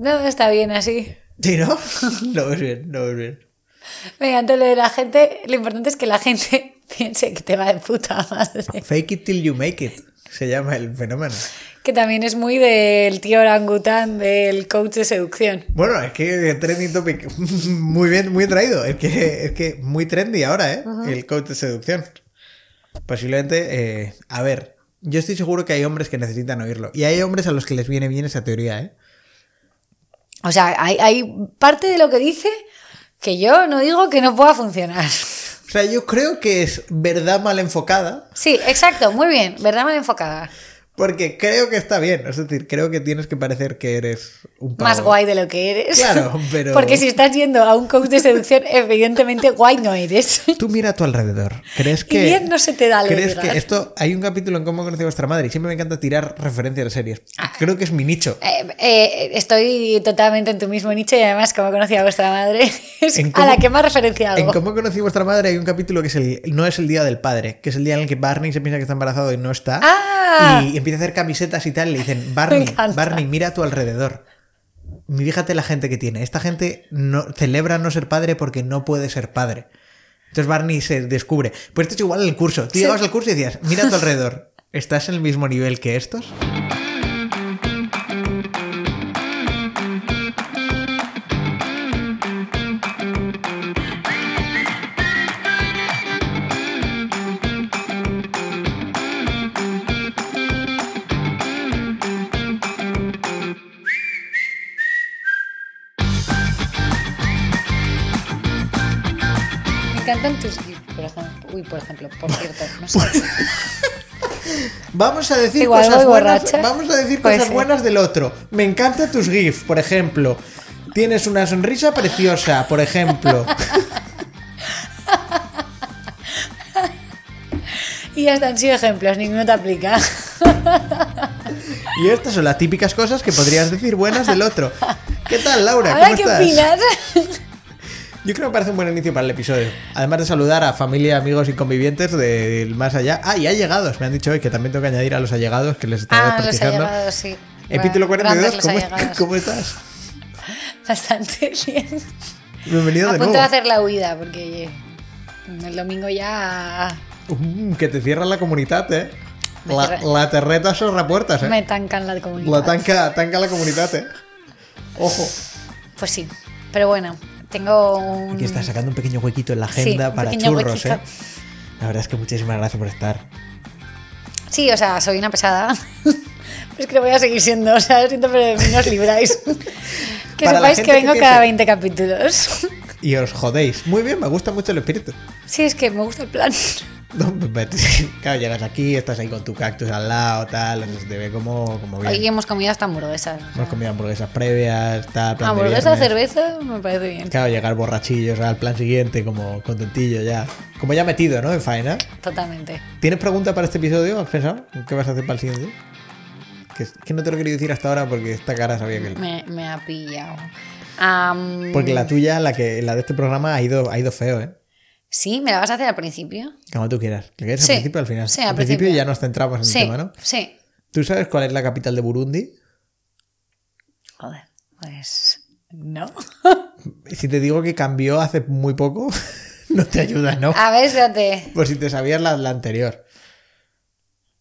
No, está bien así. Sí, ¿no? Lo ves bien, lo ves bien. Venga, entonces lo de la gente, lo importante es que la gente piense que te va de puta madre. Fake it till you make it. Se llama el fenómeno. Que también es muy del tío orangután, del coach de seducción. Bueno, es que trending topic muy bien, muy traído. Es que, es que muy trendy ahora, ¿eh? El coach de seducción. Posiblemente, eh, a ver, yo estoy seguro que hay hombres que necesitan oírlo. Y hay hombres a los que les viene bien esa teoría, ¿eh? O sea, hay, hay parte de lo que dice que yo no digo que no pueda funcionar. O sea, yo creo que es verdad mal enfocada. Sí, exacto, muy bien, verdad mal enfocada. Porque creo que está bien. Es decir, creo que tienes que parecer que eres un pavo. Más guay de lo que eres. Claro, pero. Porque si estás yendo a un coach de seducción, evidentemente guay no eres. Tú mira a tu alrededor. ¿Crees Y que.? bien no se te da lo ¿Crees que esto. Hay un capítulo en Cómo conocí a vuestra madre y siempre me encanta tirar referencias de series. Ah. Creo que es mi nicho. Eh, eh, estoy totalmente en tu mismo nicho y además, como conocí a vuestra madre, es En a cómo- la que más referencia En. Cómo conocí a vuestra madre hay un capítulo que es el, no es el día del padre, que es el día en el que Barney se piensa que está embarazado y no está. ¡Ah! Y empieza a hacer camisetas y tal. Y le dicen, Barney. Barney, mira a tu alrededor. Fíjate la gente que tiene. Esta gente no, celebra no ser padre porque no puede ser padre. Entonces Barney se descubre. Pues esto es igual en el curso. Tú llegabas al curso y decías, mira a tu alrededor. ¿Estás en el mismo nivel que estos? Vamos a decir Igual cosas buenas. borracha. Vamos a decir Puede cosas buenas del otro. Me encanta tus GIFs, por ejemplo. Tienes una sonrisa preciosa, por ejemplo. Y ya están sido ejemplos, ninguno te aplica. Y estas son las típicas cosas que podrías decir buenas del otro. ¿Qué tal, Laura? Ahora, ¿Cómo ¿qué estás? opinas? Yo creo que me parece un buen inicio para el episodio. Además de saludar a familia, amigos y convivientes del más allá. Ah, y allegados. Me han dicho hoy que también tengo que añadir a los allegados que les estaba Ah, los llegado, sí. Bueno, 42. grandes los ¿Cómo, allegados. ¿Cómo estás? Bastante bien. Bienvenido A de punto nuevo. de hacer la huida, porque el domingo ya Mm, que te cierra la comunidad, eh. La, la terreta sorra puertas, eh. me tancan la comunidad. La tanca, tanca la comunidad, eh. Ojo. Pues sí, pero bueno, tengo un... Aquí está sacando un pequeño huequito en la Sí, agenda un para churros, huequito. eh. La verdad es que muchísimas gracias por estar. Sí, o sea, soy una pesada. Es que lo voy a seguir siendo, o sea, siento, pero de mí no os libráis. que Para sepáis que que vengo piense- cada 20 capítulos. Y os jodéis. Muy bien, me gusta mucho el espíritu. sí, es que me gusta el plan. No, pues, Claro, llegas aquí, estás ahí con tu cactus al lado, tal, se te ve como, como bien. Hoy hemos comido hasta hamburguesas. Hemos comido hamburguesas previas, tal, plan de hamburguesa, viernes. cerveza, me parece bien. Claro, llegar borrachillos al plan siguiente, como contentillo ya. Como ya metido, ¿no? En faena. Totalmente. ¿Tienes pregunta para este episodio? ¿Has pensado? ¿Qué vas a hacer para el siguiente? Que, que no te lo querido decir hasta ahora porque esta cara sabía que... Me, me ha pillado. Am, Porque la tuya, la que la de este programa, ha ido, ha ido feo, ¿eh? Sí, ¿me la vas a hacer al principio? Como tú quieras. ¿Le quieres Sí. al principio o al final? Sí, al principio principio. ya nos centramos en Sí, el tema, ¿no? sí. ¿Tú sabes cuál es la capital de Burundi? Joder, pues no. Si te digo que cambió hace muy poco, no te ayuda, ¿no? A ver, espérate. Por si te sabías la, la anterior.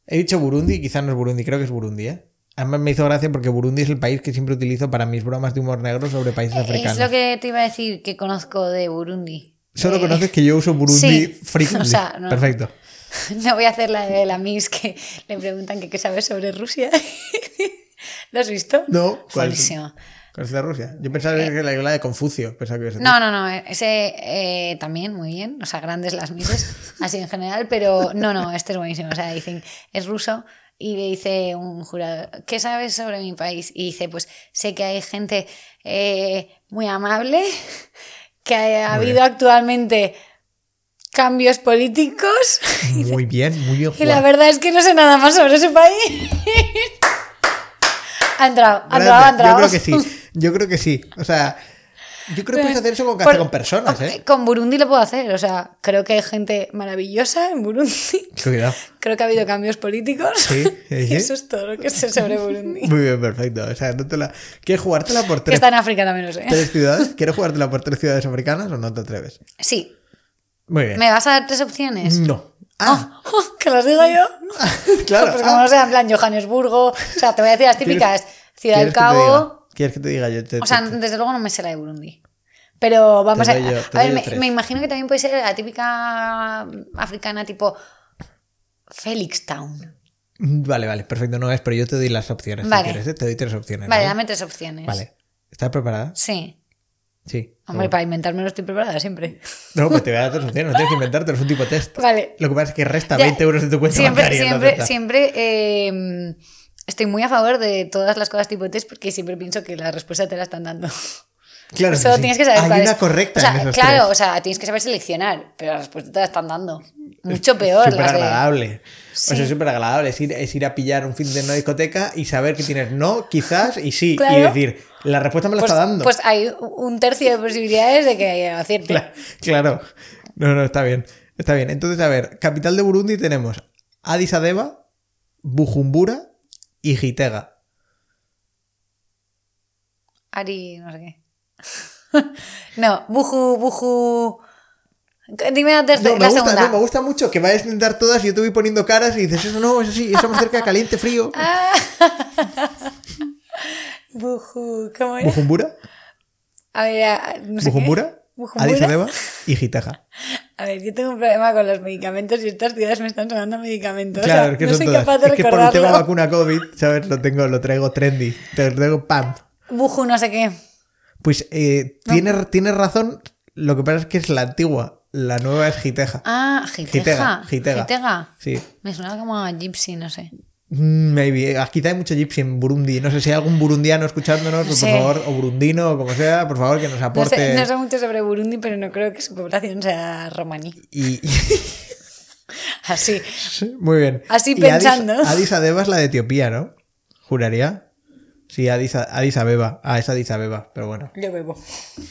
He dicho Burundi, quizás no es Burundi, creo que es Burundi, ¿eh? Además me hizo gracia porque Burundi es el país que siempre utilizo para mis bromas de humor negro sobre países africanos. Es lo que te iba a decir que conozco de Burundi. Solo Eh, conoces que yo uso Burundi sí. frequently. O sea, no. Perfecto. No voy a hacer la de la Miss que le preguntan que qué sabes sobre Rusia. ¿Lo has visto? No, ¿cuál es? ¿Cuál es la Rusia? Yo pensaba que era la de Confucio. Pensaba que No, no, no, ese eh, también muy bien, o sea, grandes las mises, así en general, pero no, no, este es buenísimo, o sea, dicen, es ruso y le dice un jurado, ¿qué sabes sobre mi país? Y dice, pues sé que hay gente eh, muy amable, que ha, Muy habido actualmente cambios políticos Muy bien, muy bien y la verdad es que no sé nada más sobre ese país. ha entrado, ha entrado, ha entrado. Yo creo que sí. Yo creo que sí. O sea, Yo creo que puedes hacer eso con, con personas, ¿eh? Con Burundi lo puedo hacer, o sea, creo que hay gente maravillosa en Burundi. Cuidado. Creo que ha habido cambios políticos. Sí, sí, Y eso es todo lo que sé sobre Burundi. Muy bien, perfecto. O sea, no te la... ¿Quieres jugártela por Que tres, está en África también lo sé. tres ciudades? ¿Quieres jugártela por tres ciudades africanas o no te atreves? Sí. Muy bien. ¿Me vas a dar tres opciones? No. Ah, Oh, que las diga yo. claro. Pues como ah. no sea en plan Johannesburgo. O sea, te voy a decir las típicas. Ciudad ¿Quieres del que? Cabo. ¿Quieres que te diga yo? Te- O sea, te- desde luego no me sé la de Burundi. Pero vamos a yo- a ver, me, imagino que también puede ser la típica africana tipo Felixtown. Vale, vale, perfecto. No es, pero yo te doy las opciones. si Vale. quieres, ¿eh? Te doy tres opciones. Vale, ¿vale? dame tres opciones. Vale. ¿Estás preparada? Sí. Sí. Hombre, No. para inventármelo estoy preparada siempre. No, pues te voy a dar tres opciones. No tienes que inventarte, es un tipo test. Vale. Lo que pasa es que resta Ya, 20 euros de tu cuenta siempre, bancaria. no Siempre, siempre eh, estoy muy a favor de todas las cosas tipo test porque siempre pienso que la respuesta te la están dando. Claro Solo sí. tienes que saber Hay cuál una es. correcta O sea, en esos Claro, tres. o sea, tienes que saber seleccionar, pero la respuesta te la están dando. Mucho peor. Súper las de- agradable. O sea, es súper agradable. Es ir, es ir a pillar un fin de una discoteca y saber que tienes no, quizás y sí. Y Claro. decir, la respuesta me la Pues, está dando. pues hay un tercio de posibilidades de que acierte. Cla- Claro. No, no, está bien. Está bien. Entonces, a ver, capital de Burundi tenemos Addis Abeba, Bujumbura y Gitega. Ari, no sé qué. no, buju, buju. Dime la, tercera, No, me, la gusta, segunda. no, me gusta mucho que vayas a intentar todas y yo te voy poniendo caras y dices, eso no, eso sí, eso más cerca, caliente, frío. Ah. buju, ¿cómo era? Bujumbura, A ver, no sé Bujumbura. Addis Abeba y Gitega. A ver, yo tengo un problema con los medicamentos y estas ciudades me están sonando medicamentos. Claro, o sea, que no soy todas. capaz de es que por el tema vacuna COVID, ¿sabes? Lo tengo, lo traigo trendy. Te lo traigo pam. Buju, no sé qué. Pues eh, tienes, tienes razón. Lo que pasa es que es la antigua. La nueva es Giteja. Ah, Gitega. Gitega, Gitega. Sí. Me suena como a Gypsy, no sé. Mm, Maybe. Aquí hay mucho gypsy en Burundi. No sé si hay algún burundiano escuchándonos, Sí. por favor, o burundino, o como sea, por favor, que nos No aporte. sé, no sé mucho sobre Burundi, pero no creo que su población sea romaní. Y, Así. muy bien. Así Y Addis- pensando. Addis Abeba es la de Etiopía, ¿no? Juraría. Sí, Addis, Addis Abeba. Ah, es Addis Abeba, pero bueno. Yo bebo.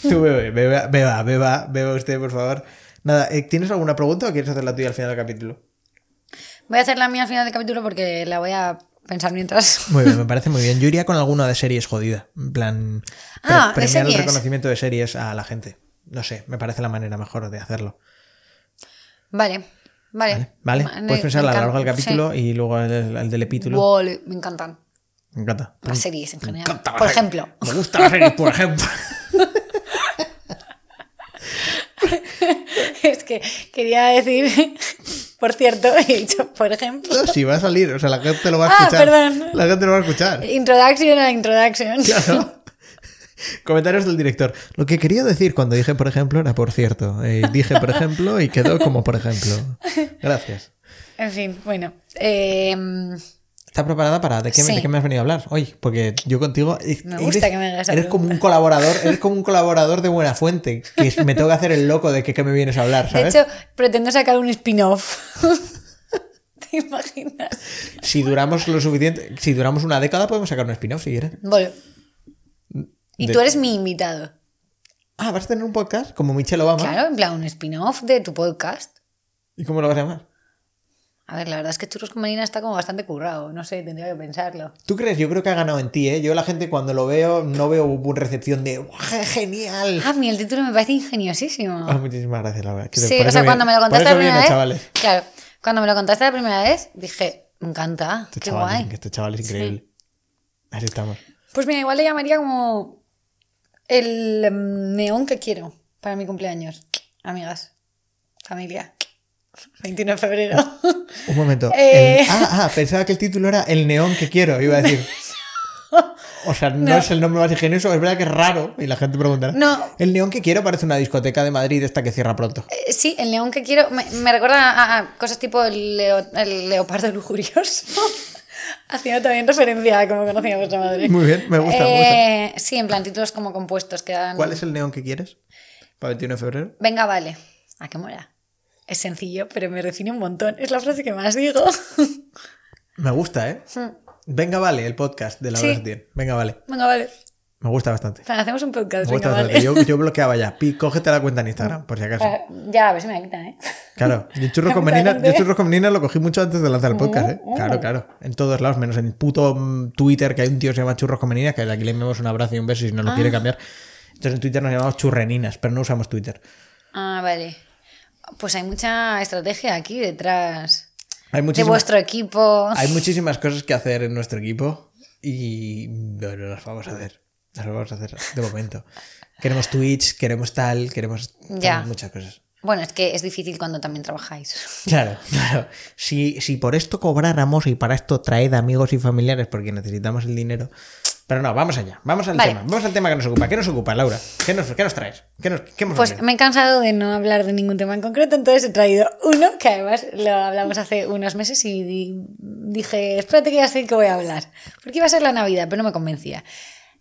Tú bebe, beba, beba, beba, beba usted, por favor. Nada, eh, ¿tienes alguna pregunta o quieres hacer la tuya al final del capítulo? Voy a hacer la mía al final del capítulo porque la voy a pensar mientras. Muy bien, me parece muy bien. Yo iría con alguna de series jodida. En plan, pre- Ah, de premiar el series. reconocimiento de series a la gente. No sé, me parece la manera mejor de hacerlo. Vale, vale. ¿Vale? Puedes pensar a lo largo del capítulo sí. y luego el, el del epítulo. Me encantan. Me encanta. Las series en general. encanta Por ejemplo. Me gusta la serie, por ejemplo. es que quería decir, por cierto, he dicho, por ejemplo. No, si va a salir, o sea, la gente lo va a Ah, escuchar. perdón. La gente lo va a escuchar. Introduction a introduction. Claro. Comentarios del director. Lo que quería decir cuando dije por ejemplo era por cierto. Eh, dije por ejemplo y quedó como por ejemplo. Gracias. En fin, bueno. eh, ¿Estás preparada para de qué, Sí. de qué me has venido a hablar hoy? Porque yo contigo. eh, Me gusta eres, que me hagas Eres como un colaborador, eres como un colaborador de buena fuente. Que me tengo que hacer el loco de que, que me vienes a hablar, de ¿sabes? hecho, pretendo sacar un spin-off. ¿Te imaginas? Si duramos lo suficiente, si duramos una década, podemos sacar un spin-off si quieres. Bueno. Y De- tú eres mi invitado. Ah, ¿vas a tener un podcast? Como Michelle Obama. Claro, en plan, un spin-off de tu podcast. ¿Y cómo lo vas a llamar? A ver, la verdad es que Churros con Melina está como bastante currado. No sé, tendría que pensarlo. ¿Tú crees? Yo creo que ha ganado en ti, ¿eh? Yo la gente cuando lo veo no veo una recepción de "Guau, ¡Genial! Ah, mí el título me parece ingeniosísimo. Ah, muchísimas gracias, la verdad. Que sí, o sea, cuando me lo contaste la primera vez. chavales. Claro, cuando me lo contaste la primera vez, dije, me encanta. Este qué chaval, guay. este chaval es increíble. Así estamos. Pues mira, igual le llamaría como el em, neón que quiero para mi cumpleaños. Amigas, familia. 21 de febrero. Un momento. Eh. El- ah, ah, pensaba que el título era El neón que quiero, iba a decir. O sea, no, No. es el nombre más ingenioso, es verdad que es raro y la gente preguntará. No. El neón que quiero parece una discoteca de Madrid esta que cierra pronto. Eh, sí, el neón que quiero me, me recuerda a, a cosas tipo el, leo- el leopardo lujurioso. Haciendo también referencia a cómo conocía a vuestra madre. Muy bien, me gusta, me Eh, Sí, en plan títulos como compuestos que dan. ¿Cuál es el neón que quieres? ¿Para el 21 de febrero? Venga, vale. ¿A qué mola? Es sencillo, pero me define un montón. Es la frase que más digo. Me gusta, ¿eh? Venga, vale, el podcast de la Sí. hora 100. Venga, vale. Venga, vale. Me gusta bastante. Hacemos un podcast. Me gusta venga, vale. Yo, yo bloqueaba ya. Pi, cógete la cuenta en Instagram, por si acaso. Ah, Ya, a ver si me la quitan, ¿eh? Claro, yo churros con Me menina, yo churros con menina lo cogí mucho antes de lanzar el podcast, ¿eh? Claro, claro. En todos lados, menos en puto mm, Twitter, que hay un tío que se llama churros con menina, que aquí le enviamos un abrazo y un beso si no lo Ah. quiere cambiar. Entonces en Twitter nos llamamos churreninas, pero no usamos Twitter. Ah, vale. Pues hay mucha estrategia aquí detrás Hay de vuestro equipo. hay muchísimas cosas que hacer en nuestro equipo y bueno, las vamos a hacer. Las vamos a hacer de momento. Queremos Twitch, queremos tal, queremos Ya. muchas cosas. Bueno, es que es difícil cuando también trabajáis. Claro, claro. Si, si por esto cobráramos y para esto traed amigos y familiares porque necesitamos el dinero. Pero no, vamos allá. Vamos al Vale. tema. Vamos al tema que nos ocupa. ¿Qué nos ocupa, Laura? ¿Qué nos, qué nos traes? ¿Qué, nos, qué hemos Pues me he cansado de no hablar de ningún tema en concreto, entonces he traído uno que además lo hablamos hace unos meses y di- dije, espérate que ya sé que voy a hablar. Porque iba a ser la Navidad, pero no me convencía.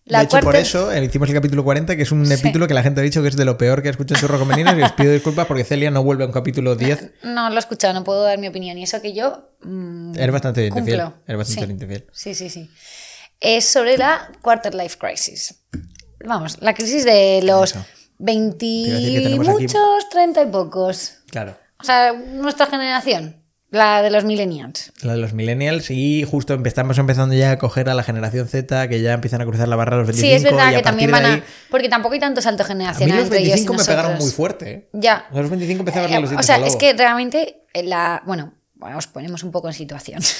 La de hecho, por cuarta- eso eh, hicimos el capítulo 40, que es un capítulo que la gente ha dicho que es de lo peor que ha escuchado Churro con y os pido disculpas porque Celia no vuelve a un capítulo 10. No lo he escuchado, no puedo dar mi opinión. Y eso que yo. mm, Eres bastante cumplo. Eres bastante Sí. Sí, sí, sí. Es sobre la Quarter Life Crisis. Vamos, la crisis de los Eso. 20 iba a decir que tenemos aquí- muchos, 30 y pocos. Claro. O sea, nuestra generación, la de los millennials. La de los millennials y justo estamos empezando ya a coger a la generación Z que ya empiezan a cruzar la barra a los 25 Sí, es verdad y a que también van de a. ahí- Porque tampoco hay tanto salto A mí generacional los entre ellos y 25 me pegaron muy fuerte. ¿eh? Ya. A los 25 empecé a verle Eh, los o sea, es que realmente la. Bueno, bueno, os ponemos un poco en situación.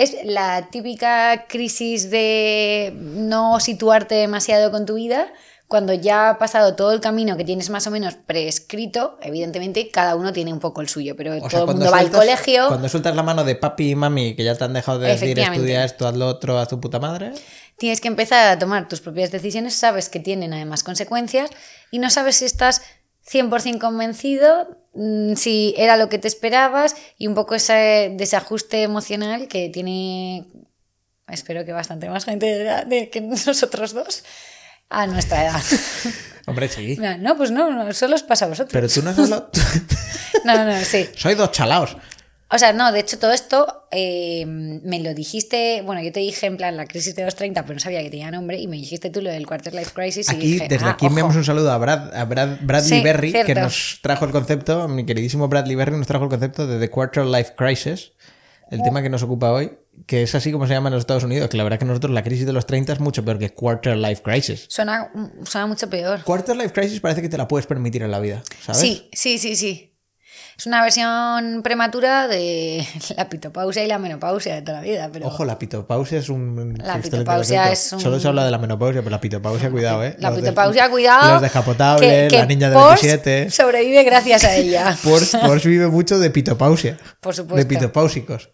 Es la típica crisis de no situarte demasiado con tu vida. Cuando ya ha pasado todo el camino que tienes más o menos prescrito, evidentemente cada uno tiene un poco el suyo, pero O sea, todo el mundo va al colegio. Cuando sueltas la mano de papi y mami que ya te han dejado de decir estudia esto, haz lo otro, haz tu puta madre. Tienes que empezar a tomar tus propias decisiones, sabes que tienen además consecuencias y no sabes si estás 100% convencido, mm, si era lo que te esperabas y un poco ese desajuste emocional que tiene, espero que bastante más gente de, de que nosotros dos a nuestra edad. Hombre, sí. No, pues no, no, solo os pasa a vosotros. Pero tú no has hablado. No, no, sí. Soy dos chalaos. O sea, no, de hecho todo esto eh, me lo dijiste, bueno, yo te dije en plan la crisis de los 30, pero no sabía que tenía nombre y me dijiste tú lo del Quarter Life Crisis y Aquí, dije, desde ah, aquí enviamos un saludo a, Brad, a Brad- Bradley Sí, Berry, que nos trajo el concepto, mi queridísimo Bradley Berry nos trajo el concepto de The Quarter Life Crisis, el tema que nos ocupa hoy, que es así como se llama en los Estados Unidos, que la verdad que nosotros la crisis de los 30 es mucho peor que Quarter Life Crisis. Suena, suena mucho peor. Quarter Life Crisis parece que te la puedes permitir en la vida, ¿sabes? Sí, sí, sí, sí. Es una versión prematura de la pitopausia y la menopausia de toda la vida, pero Ojo, la pitopausia es un. La pitopausia es un- Solo se habla de la menopausia, pero la pitopausia, cuidado, ¿eh? la Los de- pitopausia, cuidado. Los descapotables, la niña de Porsche 27. sobrevive gracias a ella. Porsche, Porsche vive mucho de pitopausia. Por De supuesto. pitopáusicos.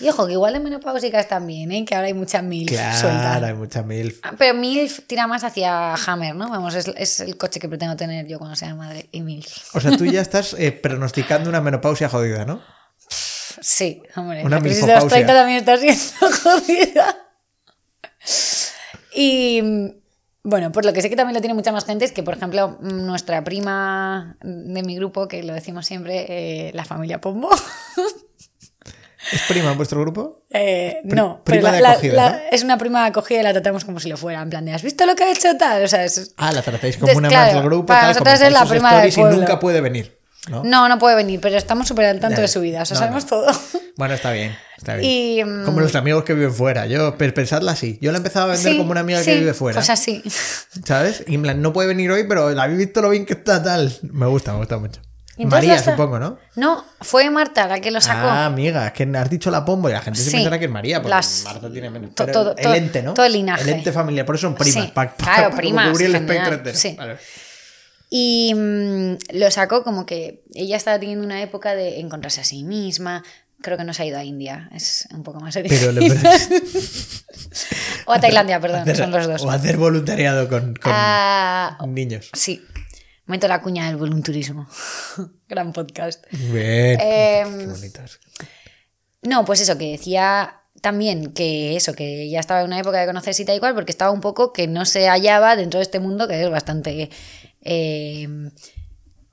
Y ojo, que igual de menopáusicas también, ¿eh? que ahora hay mucha mil Claro, hay mucha MILF. Ah, Pero MILF tira más hacia Hammer, ¿no? Vamos, es, es el coche que pretendo tener yo cuando sea madre. Y MILF. O sea, tú ya estás eh, pronosticando una menopausia jodida, ¿no? Sí, hombre. Una la crisis de los milfopausia. 30 también está siendo jodida. Y bueno, por lo que sé que también lo tiene mucha más gente es que, por ejemplo, nuestra prima de mi grupo, que lo decimos siempre, eh, la familia Pombo. ¿Es prima en vuestro grupo? Eh, no, prima pero la- de acogida, la- ¿no? es una prima de acogida y la tratamos como si lo fuera. En plan de, ¿has visto lo que ha hecho tal? O sea, es- Ah, la tratáis como Entonces, una claro, más del grupo. para tal, nosotras es la prima del y nunca puede venir. ¿no? no, no puede venir, pero estamos súper al tanto de su vida. O sea, no, sabemos todo. Bueno, está bien. Está bien. Y, mm, Como los amigos que viven fuera. Yo, pe- pensadla así. Yo la he empezado a vender Sí, como una amiga sí, que vive fuera. Pues así. ¿Sabes? Y en plan, no puede venir hoy, pero la habéis visto lo bien que está tal. Me gusta, me gusta mucho. Entonces María, supongo, ¿no? No, fue Marta la que lo sacó. Ah, amiga, es que has dicho la pombo y la gente se Sí. pensará que es María, porque Las- Marta tiene menos. to- el ente, ¿no? todo el linaje. El ente familiar, por eso son primas. Sí, claro, primas, cubrir el espectro entero. sí. Vale. Y mm, lo sacó como que ella estaba teniendo una época de encontrarse a sí misma. Creo que no se ha ido a India, es un poco más serio. Pero o a Tailandia, perdón, hacer- son los dos. O hacer voluntariado con, con Ah, niños. sí, meto la cuña del volunturismo. Gran podcast. Bien. Em, Qué bonitos. No, pues eso, que decía también que eso, que ya estaba en una época de conocerse y tal y cual, porque estaba un poco que no se hallaba dentro de este mundo que es bastante eh,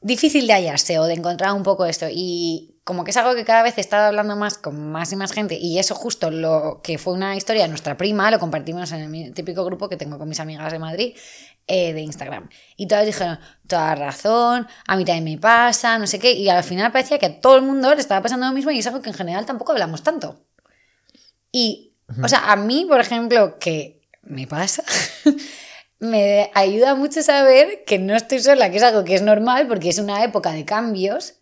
difícil de hallarse o de encontrar un poco esto. Y como que es algo que cada vez he estado hablando más con más y más gente y eso justo lo que fue una historia de nuestra prima, lo compartimos en el típico grupo que tengo con mis amigas de Madrid eh, de Instagram. Y todas dijeron, toda razón, a mí también me pasa, no sé qué, y al final parecía que a todo el mundo le estaba pasando lo mismo y es algo que en general tampoco hablamos tanto. Y, o sea, a mí, por ejemplo, que me pasa... me ayuda mucho saber que no estoy sola, que es algo que es normal porque es una época de cambios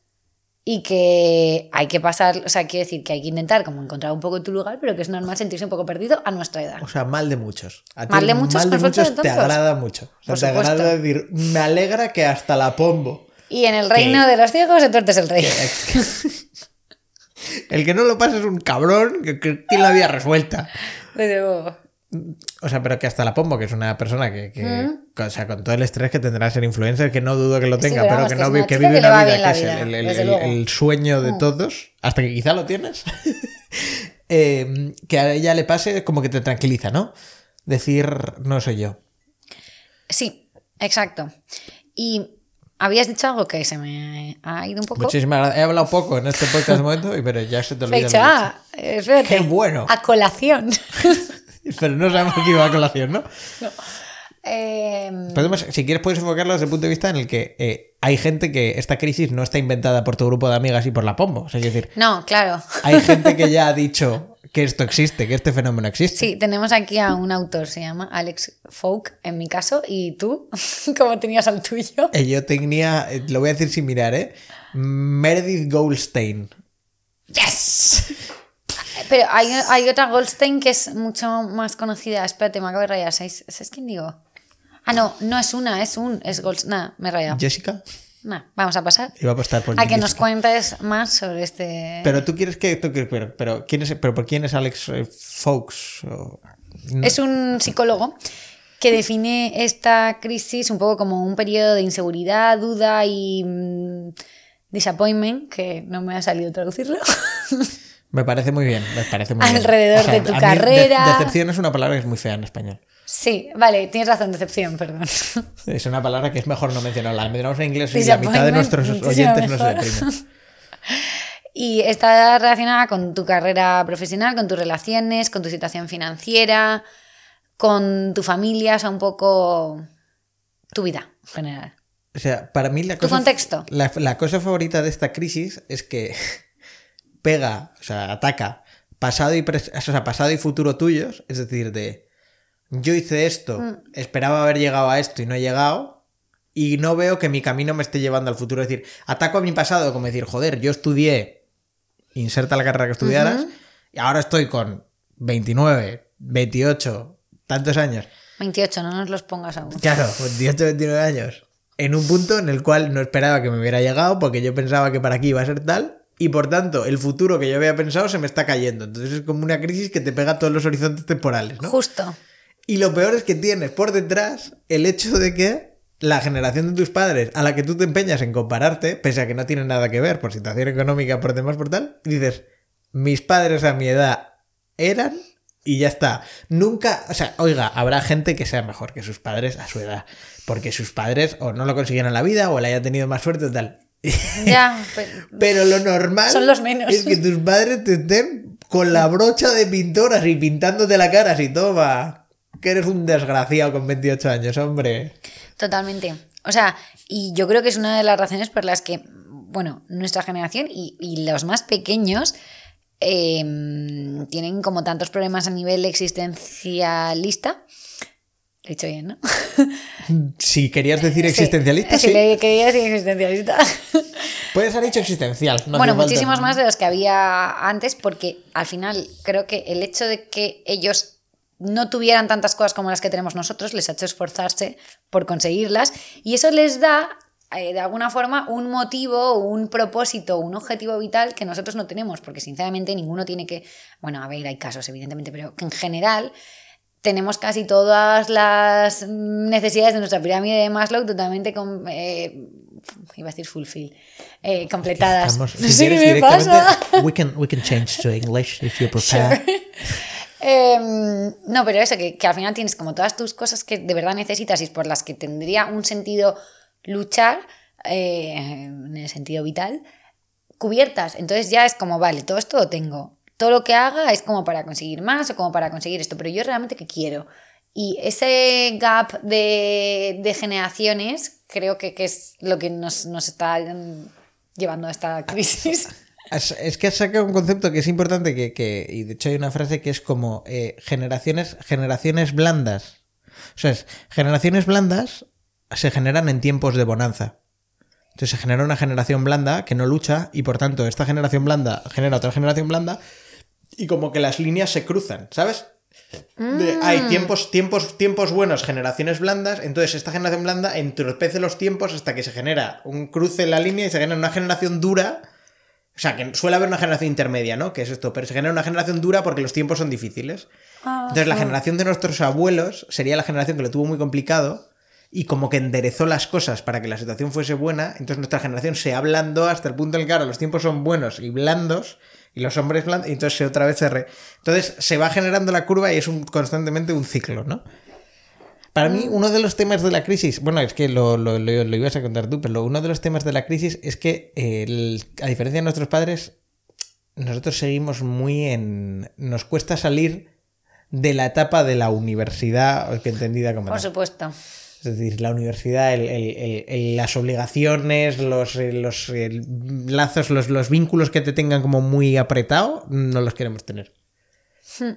y que hay que pasar, o sea, quiere decir que hay que intentar como encontrar un poco tu lugar, pero que es normal sentirse un poco perdido a nuestra edad. O sea, mal de muchos. A Mal de muchos, mal de muchos te agrada mucho. O sea, Por te agrada decir, me alegra que hasta la pombo. Y en el reino de los ciegos, el tuerto es el rey. El que no lo pasa es un cabrón que que tiene la vida resuelta. Desde luego. O sea, pero que hasta la Pombo, que es una persona que, que- o sea, con todo el estrés que tendrá ser influencer, que no dudo que lo Sí, tenga, pero que, no que vive una vida que es vida, el, el- desde el- luego. el sueño de todos, hasta que quizá lo tienes, eh, que a ella le pase como que te tranquiliza, ¿no? Decir, no soy yo. Sí, exacto. Y habías dicho algo que se me ha ido un poco. Muchísimas gracias. He hablado poco en este podcast de momento, pero ya se te He olvida. dicho, lo ah, espérate. Qué bueno. A colación. Pero no sabemos que iba a colación, ¿no? Em, Podemos, si quieres, puedes enfocarlo desde el punto de vista en el que eh, hay gente que esta crisis no está inventada por tu grupo de amigas y por la pombo. O sea, decir, no, claro. hay gente que ya ha dicho que esto existe, que este fenómeno existe. Sí, tenemos aquí a un autor, se llama Alex Folk, en mi caso, y tú, ¿cómo tenías al tuyo? Eh, Yo tenía, eh, lo voy a decir sin mirar, ¿eh? Meredith Goldstein. ¡Yes! Pero hay, hay otra Goldstein que es mucho más conocida. Espérate, me acabo de rayar. ¿Sabes, ¿sabes quién digo? Ah, no, no es una, es un, es Goldstein. Nada, me he rayado. Jessica. Nah, vamos a pasar. Iba a apostar por A que nos cuentes más sobre este. Pero tú quieres que. Tú quieres, pero, pero, ¿quién es, pero ¿por quién es Alex eh, Fox? O- no- Es un psicólogo que define esta crisis un poco como un periodo de inseguridad, duda y mm, disappointment, que no me ha salido traducirlo. Me parece muy bien, me parece muy bien. Alrededor de tu carrera. de- decepción es una palabra que es muy fea en español. sí, vale, tienes razón, decepción, perdón. Es una palabra que es mejor no mencionarla. La mencionamos en inglés y la mitad de nuestros oyentes no se mejor. deprimen. Y está relacionada con tu carrera profesional, con tus relaciones, con tu situación financiera, con tu familia, o sea, un poco tu vida en general. O sea, para mí la Tu cosa. contexto. La, la cosa favorita de esta crisis es que pega, o sea, ataca pasado y, o sea, pasado y futuro tuyos. Es decir, de yo hice esto, Mm. esperaba haber llegado a esto y no he llegado. Y no veo que mi camino me esté llevando al futuro. Es decir, ataco a mi pasado como decir, joder, yo estudié, inserta la carrera que estudiaras, y ahora estoy con 29, 28, tantos años. 28, no nos los pongas aún. Claro, 28, 29 años. En un punto en el cual no esperaba que me hubiera llegado porque yo pensaba que para aquí iba a ser tal y por tanto el futuro que yo había pensado se me está cayendo. Entonces es como una crisis que te pega a todos los horizontes temporales, ¿no? Justo. Y lo peor es que tienes por detrás el hecho de que la generación de tus padres a la que tú te empeñas en compararte, pese a que no tiene nada que ver por situación económica, por demás, por tal, dices, mis padres a mi edad eran y ya está. Nunca, o sea, oiga, habrá gente que sea mejor que sus padres a su edad, porque sus padres o no lo consiguieron en la vida o le haya tenido más suerte o tal. Ya, pe- Pero lo normal Son los menos. es que tus padres te estén con la brocha de pintoras y pintándote la cara así, toma, que eres un desgraciado con 28 años, hombre. totalmente. O sea, y yo creo que es una de las razones por las que, bueno, nuestra generación y, y los más pequeños eh, tienen como tantos problemas a nivel existencialista. Lo he dicho bien, ¿no? Si querías decir existencialista, sí. Sí, le quería decir existencialista. Puedes haber dicho existencial. no bueno, muchísimos más de los que había antes, porque al final creo que el hecho de que ellos no tuvieran tantas cosas como las que tenemos nosotros les ha hecho esforzarse por conseguirlas y eso les da eh, de alguna forma un motivo, un propósito, un objetivo vital que nosotros no tenemos, porque sinceramente ninguno tiene que, bueno, a ver, hay casos evidentemente, pero que en general tenemos casi todas las necesidades de nuestra pirámide de Maslow totalmente eh, iba a decir fulfill eh, completadas Estamos- no si sé qué me pasa We can, we can change to English if you prefer. Em, no, pero eso, que, que al final tienes como todas tus cosas que de verdad necesitas y por las que tendría un sentido luchar, eh, en el sentido vital, cubiertas. Entonces ya es como, vale, todo esto lo tengo. Todo lo que haga es como para conseguir más o como para conseguir esto, pero yo realmente qué quiero. Y ese gap de, de generaciones creo que, que, es lo que nos, nos está llevando a esta crisis. Es que has sacado un concepto que es importante, que, que, y de hecho hay una frase que es como eh, generaciones, generaciones blandas. O sea, generaciones blandas se generan en tiempos de bonanza. Entonces se genera una generación blanda que no lucha y por tanto esta generación blanda genera otra generación blanda y como que las líneas se cruzan, ¿sabes? hay mm. tiempos, tiempos, tiempos buenos, generaciones blandas, entonces esta generación blanda entorpece los tiempos hasta que se genera un cruce en la línea y se genera una generación dura. O sea, que suele haber una generación intermedia, ¿no? Que es esto, pero se genera una generación dura porque los tiempos son difíciles. Entonces la generación de nuestros abuelos sería la generación que lo tuvo muy complicado y como que enderezó las cosas para que la situación fuese buena, entonces nuestra generación se ablandó hasta el punto en el que ahora los tiempos son buenos y blandos y los hombres blandos, y entonces otra vez se re... Entonces se va generando la curva y es un, constantemente un ciclo, ¿no? Para mí, uno de los temas de la crisis, bueno, es que lo, lo, lo, ibas a contar tú, pero uno de los temas de la crisis es que, a diferencia de nuestros padres, nosotros seguimos muy en... Nos cuesta salir de la etapa de la universidad, que entendida como... Por supuesto. Es decir, la universidad, las obligaciones, los, los lazos, los, los, vínculos que te tengan como muy apretado, no los queremos tener. Hmm.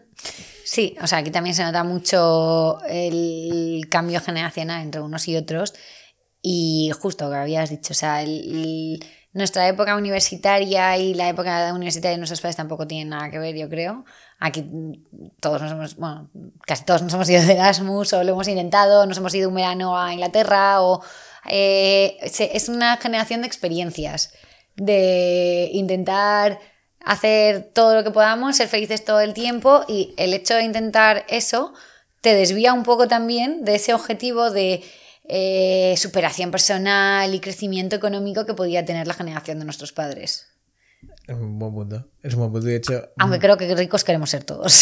Sí, o sea, aquí también se nota mucho el cambio generacional entre unos y otros. Y justo que habías dicho, o sea, nuestra época universitaria y la época universitaria de nuestros padres tampoco tienen nada que ver, yo creo. Aquí todos nos hemos, bueno, casi todos nos hemos ido de Erasmus o lo hemos intentado, nos hemos ido un verano a Inglaterra o... Eh, es una generación de experiencias, de intentar hacer todo lo que podamos, ser felices todo el tiempo y el hecho de intentar eso te desvía un poco también de ese objetivo de eh, superación personal y crecimiento económico que podía tener la generación de nuestros padres. Es un buen punto. Es un buen punto. De hecho, Aunque mm. creo que ricos queremos ser todos.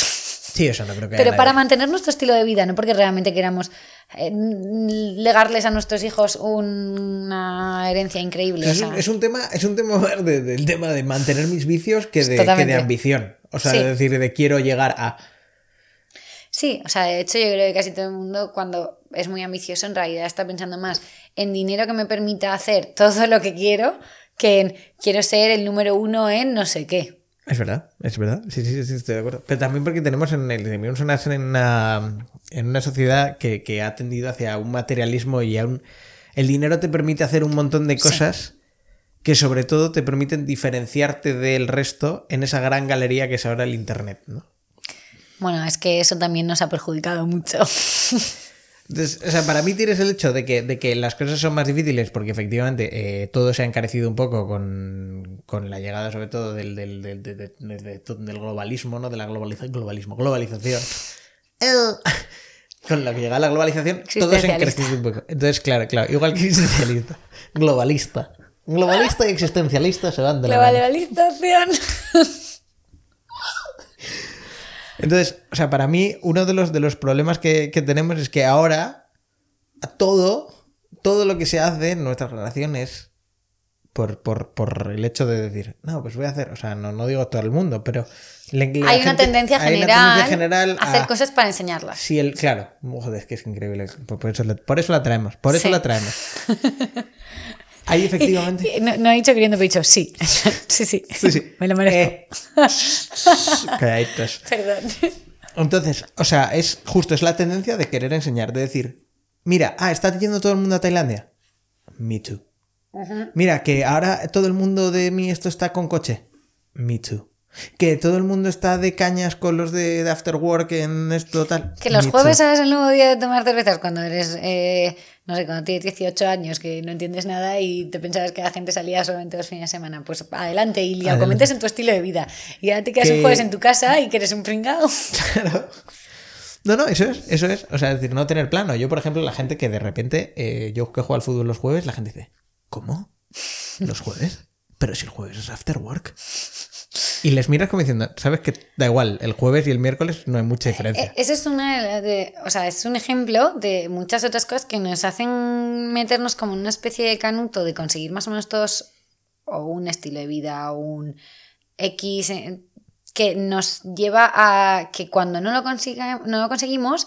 Sí, eso no creo que Pero para mantener nuestro estilo de vida, no porque realmente queramos eh, legarles a nuestros hijos una herencia increíble. Es, un, tema, es un tema del tema de mantener mis vicios que de, que de ambición. O sea, decir, de quiero llegar a. Sí, o sea, de hecho yo creo que casi todo el mundo cuando es muy ambicioso en realidad está pensando más en dinero que me permita hacer todo lo que quiero que quiero ser el número uno en no sé qué. Es verdad, es verdad. Sí, sí, sí, estoy de acuerdo. Pero también porque tenemos en, el, en, una, en una sociedad que, ha tendido hacia un materialismo y a un... El dinero te permite hacer un montón de cosas que sobre todo te permiten diferenciarte del resto en esa gran galería que es ahora el Internet, ¿no? Bueno, es que eso también nos ha perjudicado mucho. o sea, para mí tienes el hecho de que, de que las cosas son más difíciles porque efectivamente eh, todo se ha encarecido un poco con, con la llegada sobre todo del, del, del, del globalismo, ¿no? De la globalización, globalismo, globalización. con la que llega la globalización, todo se ha encarecido un poco. Entonces, claro, claro, igual que existencialista, globalista. Globalista y existencialista se van de la Globalización. Entonces, o sea, para mí, uno de los, de los problemas que, tenemos es que ahora todo, todo lo que se hace en nuestra relación es por, el hecho de decir, no, pues voy a hacer, o sea, no, no digo todo el mundo, pero... hay, una tendencia general, a hacer cosas para enseñarlas. Sí, el, claro, joder, es que es increíble. Por, eso, por eso la traemos, por eso la traemos. Ahí efectivamente. No, no, he dicho queriendo, he dicho sí. sí, sí. sí, sí. Me lo merezco. Eh, Perdón. Entonces, o sea, es justo, es la tendencia de querer enseñar, de decir, mira, ah, está yendo todo el mundo a Tailandia. Me too. Mira, que ahora todo el mundo de mí esto está con coche. Me too. Que todo el mundo está de cañas con los de, After Work en esto tal. Que los jueves es el nuevo día de tomar cervezas cuando eres, eh, no sé, cuando tienes 18 años, que no entiendes nada y te pensabas que la gente salía solamente dos fines de semana. Pues adelante y lo comentes en tu estilo de vida. Y ahora te quedas un jueves en tu casa y que eres un pringado. Claro. No, no, eso es, eso es. O sea, es decir, no tener plano. Yo, por ejemplo, la gente que de repente, eh, yo que juego al fútbol los jueves, la gente dice, ¿cómo? ¿Los jueves? Pero si el jueves es after work. Y les miras como diciendo, sabes que da igual, el jueves y el miércoles no hay mucha diferencia. Eh, ese es una de, o sea, es un ejemplo de muchas otras cosas que nos hacen meternos como una especie de canuto de conseguir más o menos todos o un estilo de vida o un X eh, que nos lleva a que cuando no lo, consiga, no lo conseguimos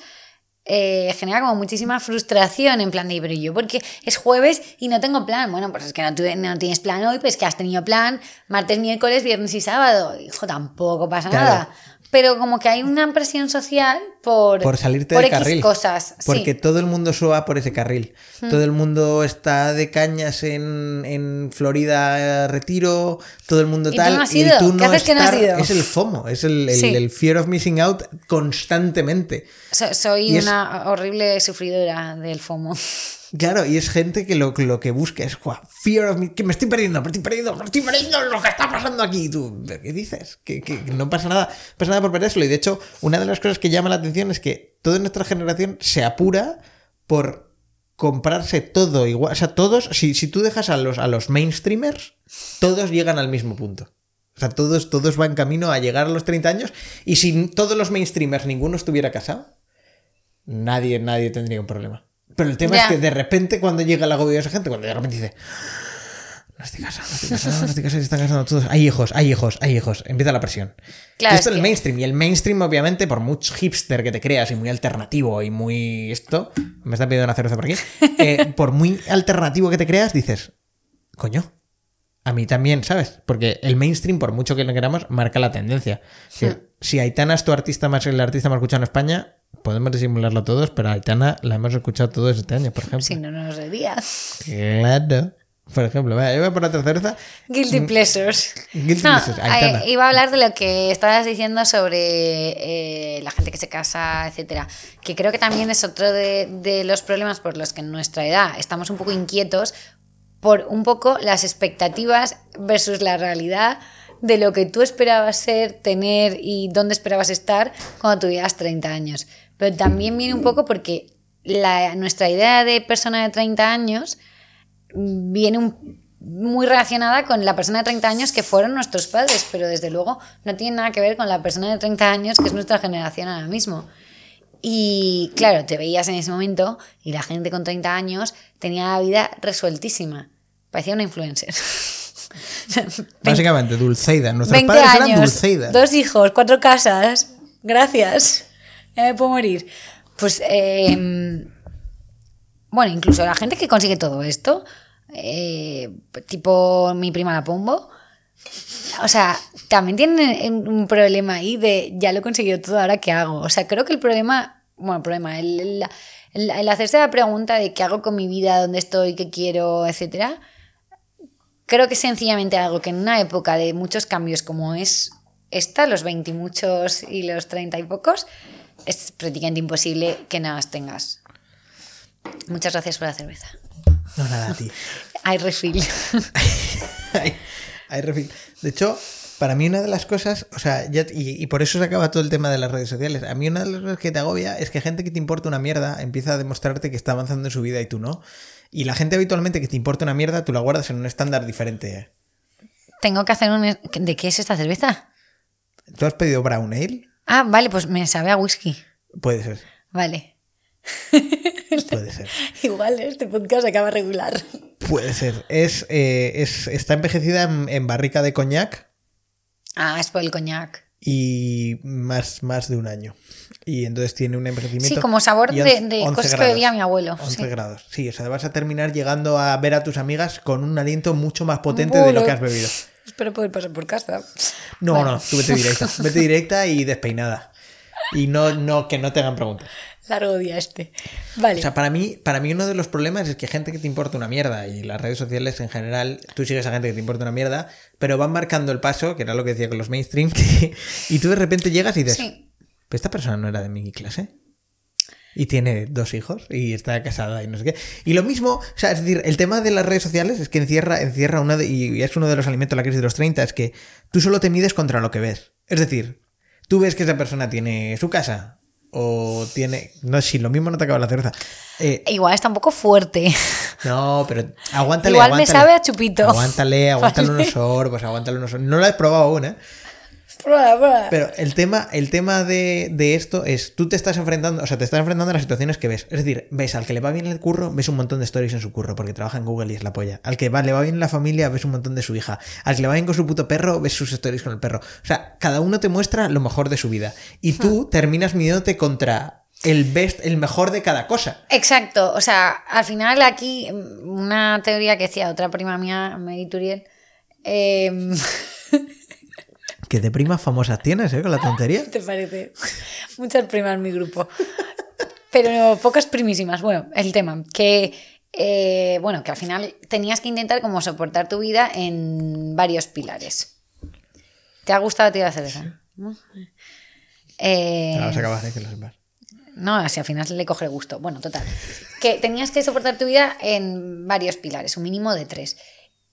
eh, genera como muchísima frustración en plan de, pero yo porque es jueves y no tengo plan. Bueno, pues es que no, no tienes plan hoy, pues que has tenido plan martes, miércoles, viernes y sábado. Hijo, tampoco pasa nada pero como que hay una presión social por, por salirte por de X carril. cosas. Porque sí. Todo el mundo suba por ese carril. Todo el mundo está de cañas en, en Florida Retiro, todo el mundo ¿Y tú tal. no has y ido? tú ¿Qué haces que no has estar- ido? Es el FOMO, es el, el- Sí. el fear of missing out constantemente. So- soy Y es- una horrible sufridora del FOMO. Claro, y es gente que lo, que busca es "Guau, fear of me, que me estoy perdiendo, me estoy perdiendo, me estoy perdiendo lo que está pasando aquí. Y tú, ¿pero ¿qué dices? Que, no pasa nada, pasa nada por perderlo. Y de hecho, una de las cosas que llama la atención es que toda nuestra generación se apura por comprarse todo igual. O sea, todos, si, si tú dejas a los, a los mainstreamers, todos llegan al mismo punto. O sea, todos, todos van camino a llegar a los 30 años. Y si todos los mainstreamers, ninguno estuviera casado, nadie, nadie tendría un problema. Pero el tema es que de repente cuando llega el agobio de esa gente, cuando de repente dice, no estoy casado, no estoy casado, no estoy casado, se están casando todos, hay hijos, hay hijos, hay hijos, empieza la presión. Claro, y esto es el que- mainstream, y el mainstream obviamente, por mucho hipster que te creas y muy alternativo y muy esto, me está pidiendo una cerveza por aquí, eh, por muy alternativo que te creas, dices, coño, a mí también, ¿sabes? Porque el mainstream, por mucho que lo queramos, marca la tendencia. Si, Hmm. si Aitana es tu artista más el artista más escuchado en España, podemos disimularlo todos, pero a Aitana la hemos escuchado todos este año, por ejemplo. Si no, no lo sería. Claro. Por ejemplo, vaya, yo voy por otra cerveza. Guilty pleasures. Mm. Guilty No, pleasures, Aitana. iba a hablar de lo que estabas diciendo sobre eh, la gente que se casa, etcétera. Que creo que también es otro de, de los problemas por los que en nuestra edad estamos un poco inquietos por un poco las expectativas versus la realidad de lo que tú esperabas ser, tener y dónde esperabas estar cuando tuvieras 30 años. Pero también viene un poco porque la, nuestra idea de persona de 30 años viene muy relacionada con la persona de 30 años que fueron nuestros padres, pero desde luego no tiene nada que ver con la persona de 30 años que es nuestra generación ahora mismo. Y claro, te veías en ese momento y la gente con 30 años tenía la vida resueltísima. Parecía una influencer. Básicamente, Dulceida. Nuestros 20 padres eran años, Dulceida. dos hijos, cuatro casas. Gracias. Ya me puedo morir. Pues, eh, bueno, incluso la gente que consigue todo esto, eh, tipo mi prima la Pombo, o sea, también tienen un problema ahí de ya lo he conseguido todo, ahora qué hago. O sea, creo que el problema, bueno, el problema, el, el- el- el hacerse la pregunta de qué hago con mi vida, dónde estoy, qué quiero, etcétera, creo que es sencillamente algo que en una época de muchos cambios como es esta, los 20 y muchos y los 30 y pocos, es prácticamente imposible que nada más tengas. Muchas gracias por la cerveza. No, nada, tío. Hay refill. Hay- hay refill. De hecho, para mí una de las cosas, o sea, ya- y, y por eso se acaba todo el tema de las redes sociales. A mí una de las cosas que te agobia es que gente que te importa una mierda empieza a demostrarte que está avanzando en su vida y tú no. Y la gente habitualmente que te importa una mierda, tú la guardas en un estándar diferente. Tengo que hacer un... ¿De qué es esta cerveza? ¿Tú has pedido brown ale? Ah, vale, pues me sabe a whisky. Puede ser, Vale. puede ser. Igual este podcast acaba regular. Puede ser. Es, eh, es, está envejecida en, en barrica de coñac Ah, es por el coñac. y más, más de un año. Y entonces tiene un envejecimiento. Sí, como sabor de, de 11 cosas que bebía mi abuelo. 11 sí. grados. Sí, o sea, vas a terminar llegando a ver a tus amigas con un aliento mucho más potente de lo que has bebido. Espero poder pasar por casa. No, Bueno. no, tú vete directa. Vete directa y despeinada. Y no, no, que no te hagan preguntas. Largo día este. Vale. O sea, para mí, para mí uno de los problemas es que gente que te importa una mierda y las redes sociales en general, tú sigues a gente que te importa una mierda, pero van marcando el paso, que era lo que decía con los mainstream, que- y tú de repente llegas y dices, sí. "Pero esta persona no era de mi clase. Y tiene dos hijos y está casada y no sé qué. Y lo mismo, o sea, es decir, el tema de las redes sociales es que encierra, encierra una de, y es uno de los alimentos de la crisis de los 30, es que tú solo te mides contra lo que ves. Es decir, tú ves que esa persona tiene su casa o tiene... No, si lo mismo no te acaba la cerveza. Eh, Igual está un poco fuerte. no, pero aguántale. Igual me sabe a chupito. Aguántale, aguántale unos sorbos, aguántale unos sorbos. No lo he probado aún, ¿eh? Pero el tema, el tema de, de esto es, tú te estás enfrentando, o sea, te estás enfrentando a las situaciones que ves. Es decir, ves al que le va bien el curro, ves un montón de stories en su curro, porque trabaja en Google y es la polla. Al que va, le va bien la familia, ves un montón de su hija. Al que le va bien con su puto perro, ves sus stories con el perro. O sea, cada uno te muestra lo mejor de su vida. Y tú terminas midiéndote contra el best, el mejor de cada cosa. Exacto, o sea, al final aquí una teoría que decía otra prima mía, Mary Turiel, Que de primas famosas tienes, ¿eh? Con la tontería. ¿te parece? Muchas primas en mi grupo, pero pocas primísimas. Bueno, el tema, que eh, bueno, que al final tenías que intentar como soportar tu vida en varios pilares. ¿Te ha gustado te iba a hacer eso? ¿No? Eh, Te la vas a acabar, ¿eh? Que lo sepas. No, así al final le coge el gusto. Bueno, total. Que tenías que soportar tu vida en varios pilares, un mínimo de tres.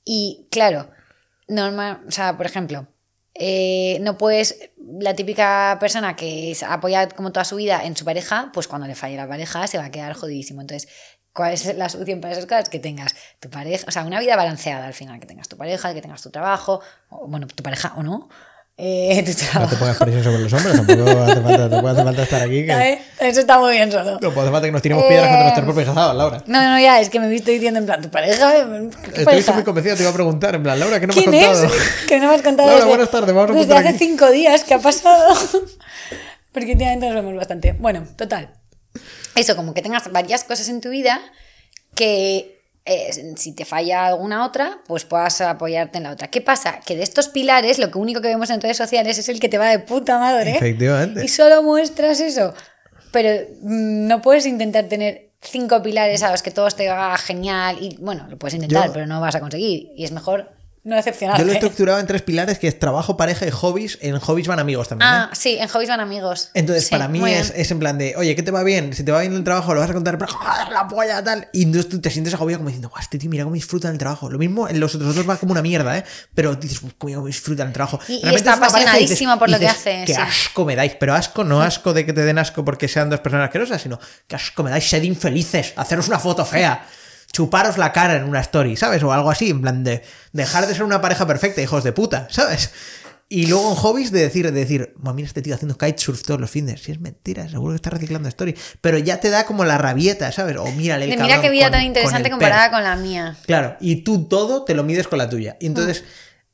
Y claro, normal, o sea, por ejemplo, eh, no puedes, la típica persona que es- apoya como toda su vida en su pareja, pues cuando le falle la pareja se va a quedar jodidísimo. Entonces, ¿cuál es la solución para esas cosas? Que tengas tu pareja, o sea, una vida balanceada al final, que tengas tu pareja, que tengas tu trabajo, o, bueno, tu pareja o no. Eh, tu No te pongas presión sobre los hombres, tampoco hace falta, tampoco hace falta estar aquí. Eso está muy bien solo. No hace falta que nos tiremos piedras contra nuestros propios asados, Laura. No, no, ya, es que me he visto diciendo en plan, ¿tu pareja? ¿Qué Estoy pareja? muy convencido, te iba a preguntar, en plan, Laura, ¿qué no me has ¿Quién contado? Que no me has contado Laura, desde, buenas tardes, vamos a desde hace aquí. cinco días que ha pasado. Porque últimamente nos vemos bastante. Bueno, total. Eso, como que tengas varias cosas en tu vida que eh, si te falla alguna otra, pues puedas apoyarte en la otra. ¿Qué pasa? Que de estos pilares, lo único que vemos en redes sociales es el que te va de puta madre. Efectivamente. Y solo muestras eso. Pero mm, no puedes intentar tener cinco pilares a los que todos te va genial. Y bueno, lo puedes intentar, Yo- pero no vas a conseguir. Y es mejor no Yo decepcionarte. lo he estructurado en tres pilares, que es trabajo, pareja y hobbies. En hobbies van amigos también, ¿eh? Ah, sí, en hobbies van amigos. Entonces, Sí, para mí es, es en plan de, oye, ¿qué te va bien? Si te va bien el trabajo, lo vas a contar, pero ¡joder, la polla, tal. Y entonces tú te sientes agobiado como diciendo, guau, este tío, mira cómo disfruta el trabajo. Lo mismo en los otros dos va como una mierda, ¿eh? Pero dices, "Uf, cómo disfruta el trabajo. Y- y está es y apasionadísimo por lo que hace, Qué sí. asco me dais. Pero asco, no asco de que te den asco porque sean dos personas asquerosas, sino que asco me dais, sed infelices, haceros una foto fea. Chuparos la cara en una story, ¿sabes? O algo así, en plan de dejar de ser una pareja perfecta, hijos de puta, ¿sabes? Y luego en hobbies de decir, de decir, "Buah, mira este tío haciendo kitesurf todos los fines. Si es mentira, seguro que está reciclando story. Pero ya te da como la rabieta, ¿sabes? O mírale el De mira qué vida con- tan interesante comparada perro". con la mía. Claro, y tú todo te lo mides con la tuya. Y entonces,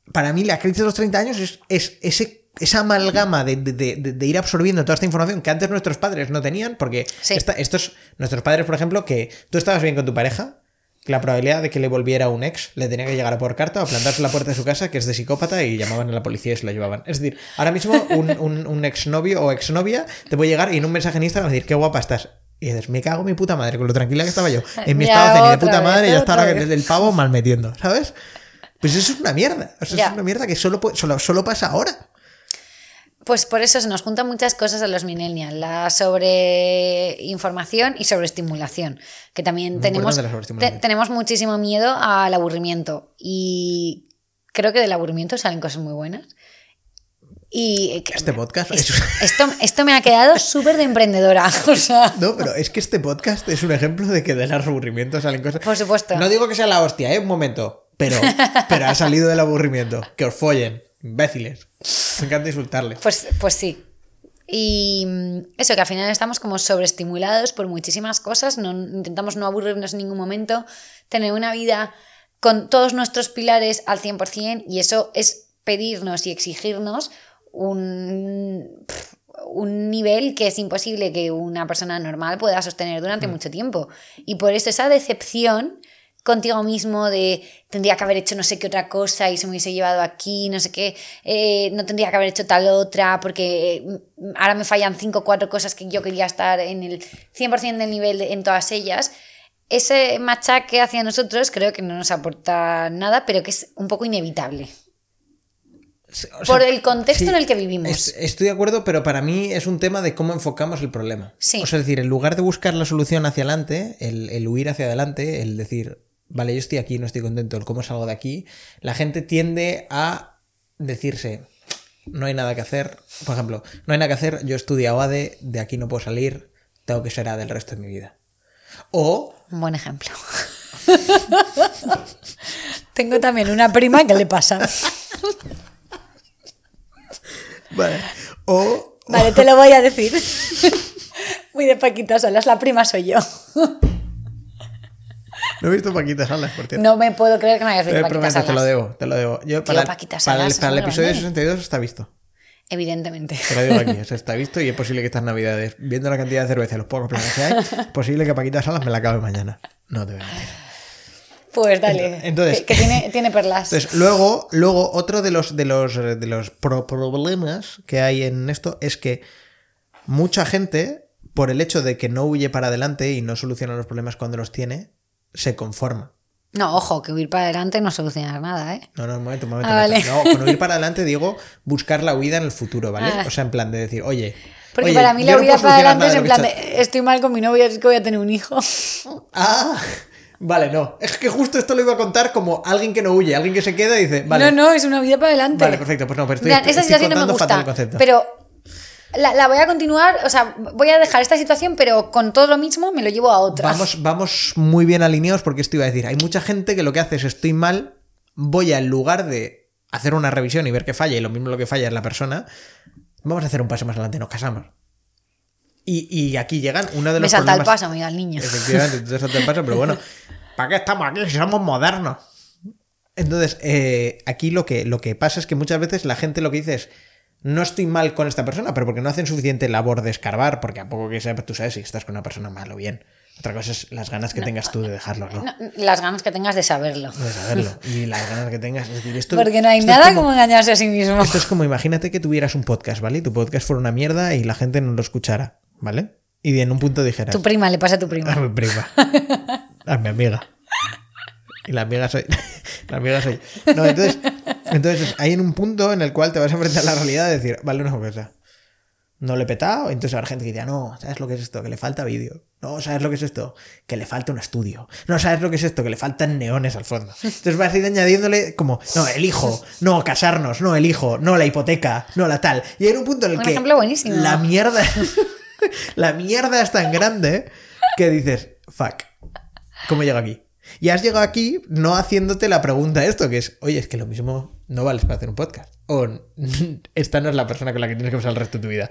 Mm. para mí la crisis de los 30 años es, es ese, esa amalgama de, de- de- de ir absorbiendo toda esta información que antes nuestros padres no tenían, porque Sí. esta- estos, nuestros padres, por ejemplo, que tú estabas bien con tu pareja, que la probabilidad de que le volviera un ex le tenía que llegar a por carta o plantarse la puerta de su casa, que es de psicópata, y llamaban a la policía y se lo llevaban. Es decir, ahora mismo un, un, un exnovio o exnovia te puede llegar y en un mensaje en Instagram decir, qué guapa estás. Y dices, me cago en mi puta madre, con lo tranquila que estaba yo. En mi Ya, estado de puta vez, madre, y ya está otra ahora vez. el pavo mal metiendo, ¿sabes? Pues eso es una mierda. O sea, es una mierda que solo, solo, solo pasa ahora. Pues por eso se nos juntan muchas cosas a los millennials, la sobreinformación y sobreestimulación, que también Muy tenemos, te- tenemos muchísimo miedo al aburrimiento y creo que del aburrimiento salen cosas muy buenas. Y que- Este podcast es- es- esto, esto me ha quedado súper de emprendedora. O sea, No, pero es que este podcast es un ejemplo de que del aburrimiento salen cosas. Por supuesto. No digo que sea la hostia, ¿eh? Un momento. Pero, pero ha salido del aburrimiento. Que os follen, imbéciles. Me encanta insultarles. Pues, pues sí. Y mm, eso, que al final estamos como sobreestimulados por muchísimas cosas, no, intentamos no aburrirnos en ningún momento, tener una vida con todos nuestros pilares al 100% y eso es pedirnos y exigirnos un, un nivel que es imposible que una persona normal pueda sostener durante mucho tiempo. Y por eso esa decepción contigo mismo de tendría que haber hecho no sé qué otra cosa y se me hubiese llevado aquí, no sé qué, eh, no tendría que haber hecho tal otra porque eh, ahora me fallan cinco o cuatro cosas que yo quería estar en el 100% del nivel de- en todas ellas. Ese machaque hacia nosotros creo que no nos aporta nada, pero que es un poco inevitable. O sea, Por el contexto sí, en el que vivimos. es- estoy de acuerdo, pero para mí es un tema de cómo enfocamos el problema. Sí. O sea, es decir, en lugar de buscar la solución hacia adelante, el, el huir hacia adelante, el decir, vale, yo estoy aquí, no estoy contento, el cómo salgo de aquí, la gente tiende a decirse, no hay nada que hacer. Por ejemplo, no hay nada que hacer, yo estudio ADE, de aquí no puedo salir, tengo que ser A del resto de mi vida. O Un buen ejemplo. Tengo también una prima que le pasa. Vale. O. Vale, te lo voy a decir. Muy de Paquita Salas, la prima soy yo. No he visto Paquita Salas, por cierto. No me puedo creer que no hayas visto Te Paquita prometo, Salas. te lo debo, te lo debo. Yo, para, Paquita para el, Salas, para el episodio grande. 62 está visto. Evidentemente. Te lo digo aquí, o sea, está visto y es posible que estas navidades, viendo la cantidad de cerveza y los pocos planes que hay, es posible que Paquita Salas me la acabe mañana. No te voy a mentir. Pues dale. Entonces- que, que tiene, tiene perlas. Entonces, luego, luego otro de los, de los, de los pro- problemas que hay en esto es que mucha gente, por el hecho de que no huye para adelante y no soluciona los problemas cuando los tiene, se conforma. No, ojo, que huir para adelante no soluciona nada, ¿eh? No, no, un momento, un momento. Ah, momento. vale. No, con huir para adelante digo buscar la huida en el futuro, ¿vale? Ah. O sea, en plan de decir, oye. Porque oye, para mí la huida para adelante es en plan de estoy mal con mi novia, es que voy a tener un hijo. Ah, vale, no. Es que justo esto lo iba a contar como alguien que no huye, alguien que se queda y dice, vale. No, no, es una vida para adelante. Vale, perfecto, pues no, pero estoy, Mira, esa estoy situación no me contando fatal el gusta. concepto. Pero la, la voy a continuar, o sea, voy a dejar esta situación, pero con todo lo mismo me lo llevo a otra. Vamos, vamos muy bien alineados porque esto iba a decir, hay mucha gente que lo que hace es estoy mal, voy a en lugar de hacer una revisión y ver que falla y lo mismo lo que falla es la persona, vamos a hacer un paso más adelante, nos casamos. Y, y aquí llegan uno de me los salta el problemas... paso, amiga, al niño. Efectivamente, tú te el paso, pero bueno, ¿para qué estamos aquí si somos modernos? Entonces, eh, aquí lo que, lo que pasa es que muchas veces la gente lo que dice es, no estoy mal con esta persona, pero porque no hacen suficiente labor de escarbar, porque a poco que sepas, tú sabes si estás con una persona mal o bien. Otra cosa es las ganas que tengas tú de dejarlo, ¿no? No, las ganas que tengas de saberlo. De saberlo. Y las ganas que tengas. Es decir, esto, Porque no hay nada como- como engañarse a sí mismo. Esto es como, imagínate que tuvieras un podcast, ¿vale? Y tu podcast fuera una mierda y la gente no lo escuchara, ¿vale? Y en un punto dijeras... Tu prima, le pasa a tu A prima. mi prima. A mi amiga. Y la amiga soy. La amiga soy. No, entonces, entonces hay en un punto en el cual te vas a enfrentar a la realidad de decir, vale, una cosa. No le he petado. Entonces habrá gente que dice, no, ¿sabes lo que es esto? Que le falta vídeo. No, ¿sabes lo que es esto? Que le falta un estudio. No, ¿sabes lo que es esto? Que le faltan neones al fondo. Entonces vas a ir añadiéndole como, no, el hijo, no, casarnos, no, el hijo, no, la hipoteca, no, la tal. Y hay un punto en el Un que ejemplo buenísimo. la mierda, la mierda es tan grande que dices, fuck, ¿cómo llego aquí? Y has llegado aquí no haciéndote la pregunta esto, que es, oye, es que lo mismo no vales para hacer un podcast. O esta no es la persona con la que tienes que pasar el resto de tu vida.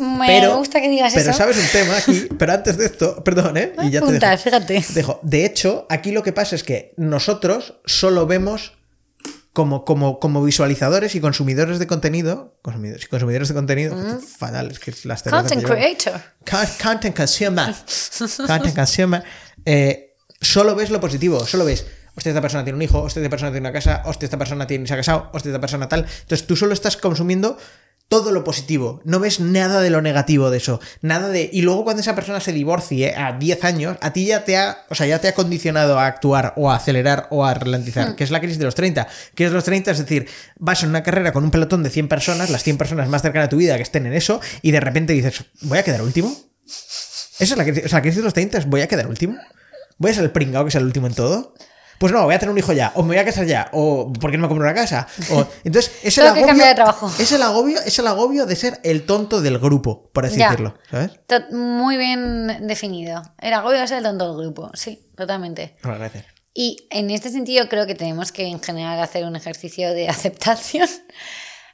Me Pero, gusta que digas pero eso. sabes un tema aquí, pero antes de esto, perdón, ¿eh? Y ya te dejo. fíjate. Dejo. De hecho, aquí lo que pasa es que nosotros solo vemos como, como, como visualizadores y consumidores de contenido, consumidores y consumidores de contenido, fatal, es que las Content que creator. Con- Content consumer. Content consumer. Eh, solo ves lo positivo, solo ves. Hostia, esta persona tiene un hijo, hostia, esta persona tiene una casa, hostia, esta persona tiene, se ha casado, hostia, esta persona tal. Entonces tú solo estás consumiendo todo lo positivo. No ves nada de lo negativo de eso. Nada de. Y luego cuando esa persona se divorcie a 10 años, a ti ya te ha. O sea, ya te ha condicionado a actuar o a acelerar o a ralentizar. Que es la crisis de los 30. Que es los 30, es decir, vas en una carrera con un pelotón de 100 personas, las 100 personas más cercanas a tu vida que estén en eso, y de repente dices, ¿voy a quedar último? Esa es la crisis. O sea, la crisis de los 30 es, ¿voy a quedar último? ¿Voy a ser el pringao que sea el último en todo? Pues no, voy a tener un hijo ya, o me voy a casar ya, o ¿por qué no me compro una casa? O, entonces, es el, agobio, de trabajo. es el agobio, es el agobio de ser el tonto del grupo, por así Ya. decirlo, ¿sabes? Muy bien definido. El agobio es el tonto del grupo. Sí, totalmente. Bueno, gracias. Y en este sentido creo que tenemos que en general hacer un ejercicio de aceptación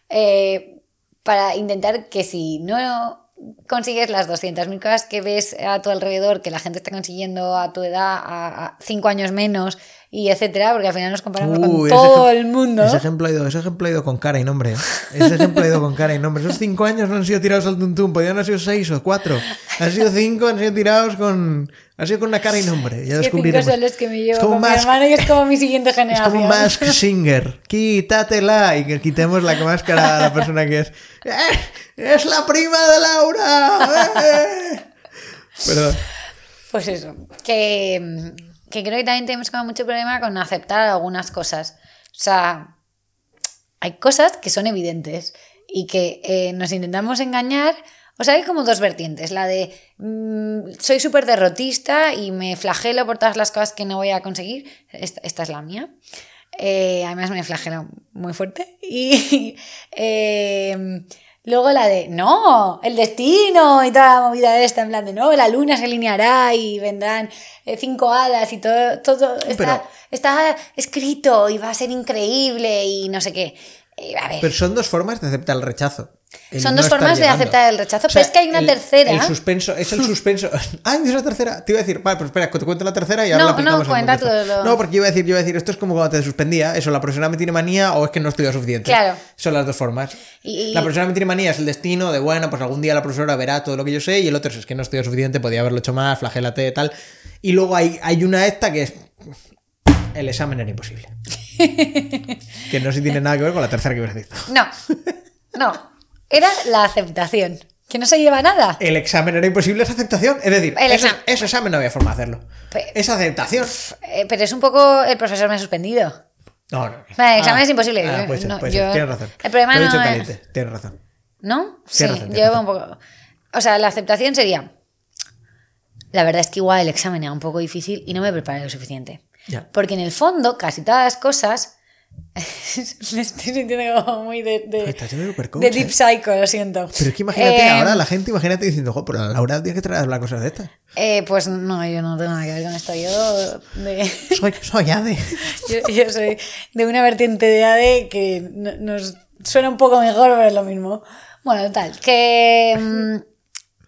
eh, para intentar que si no consigues las 200.000 cosas que ves a tu alrededor, que la gente está consiguiendo a tu edad, a 5 años menos, y etcétera, porque al final nos comparamos con todo el mundo. Ese ejemplo, ha ido, ese ejemplo ha ido con cara y nombre. ¿eh? Ese ejemplo ha ido con cara y nombre. Esos cinco años no han sido tirados al tuntum, podían haber sido seis o cuatro. Han sido cinco, han sido tirados con. Han sido con una cara y nombre. Ya Es que cinco descubriremos. son los que me llevo Es mi hermano y es como mi siguiente Es generación. como Mask Singer. Quítatela y que quitemos la máscara a la persona que es. ¡Eh! ¡Es la prima de Laura! ¡Eh! Perdón. Pues eso, que, que creo que también tenemos como mucho problema con aceptar algunas cosas. O sea, hay cosas que son evidentes y que eh, nos intentamos engañar. O sea, hay como dos vertientes. La de mm, soy súper derrotista y me flagelo por todas las cosas que no voy a conseguir. Esta, es la mía. Eh, además me flagelo muy fuerte. Y eh, luego la de, no, el destino y toda la movida esta, en plan de, no, la luna se alineará y vendrán eh, cinco hadas y todo, todo está, Pero- está escrito y va a ser increíble y no sé qué. A ver. Pero son dos formas de aceptar el rechazo. El Son dos formas de llegando. aceptar el rechazo, O sea, pero es que hay una el- tercera. El suspenso, es el suspenso. ¡Ay, es la tercera! Te iba a decir, vale, pues espera, te cuento la tercera y ahora No, la aplicamos no, cuenta tú lo- No, porque yo iba a decir, yo iba a decir, esto es como cuando te suspendía, eso, la profesora me tiene manía o es que no estudio suficiente. Claro. Son las dos formas. Y- y- La profesora me tiene manía es el destino de, bueno, pues algún día la profesora verá todo lo que yo sé y el otro es, es que no estudio suficiente, podía haberlo hecho más, flagélate, tal. Y luego hay, hay una esta que es, el examen era imposible. que no se tiene nada que ver con la tercera que a decir. No, no. Era la aceptación. Que no se lleva nada. El examen era imposible, esa aceptación. Es decir, El ese, examen. ese examen no había forma de hacerlo. Pe- Esa aceptación. Eh, pero es un poco el profesor me ha suspendido. No, no. Vale, el examen Ah, es imposible. ah, No, yo- Tienes razón. el problema Lo he no dicho es-. Tienes razón. ¿No? Sí, razón, yo tienes un poco. O sea, la aceptación sería. La verdad es que igual el examen era un poco difícil y no me preparé lo suficiente. Ya. Porque en el fondo, casi todas las cosas. me estoy sintiendo como muy de. de, de ¿eh? deep psycho, lo siento. Pero es que imagínate Eh, ahora la gente, imagínate diciendo, jo, pero la Laura tiene que traer las cosas de estas. eh, pues no, yo no tengo nada que ver con esto. Yo, de, Soy, soy ADE. yo, yo soy de una vertiente de AD que no- nos suena un poco mejor, pero es lo mismo. Bueno, tal, que. mm,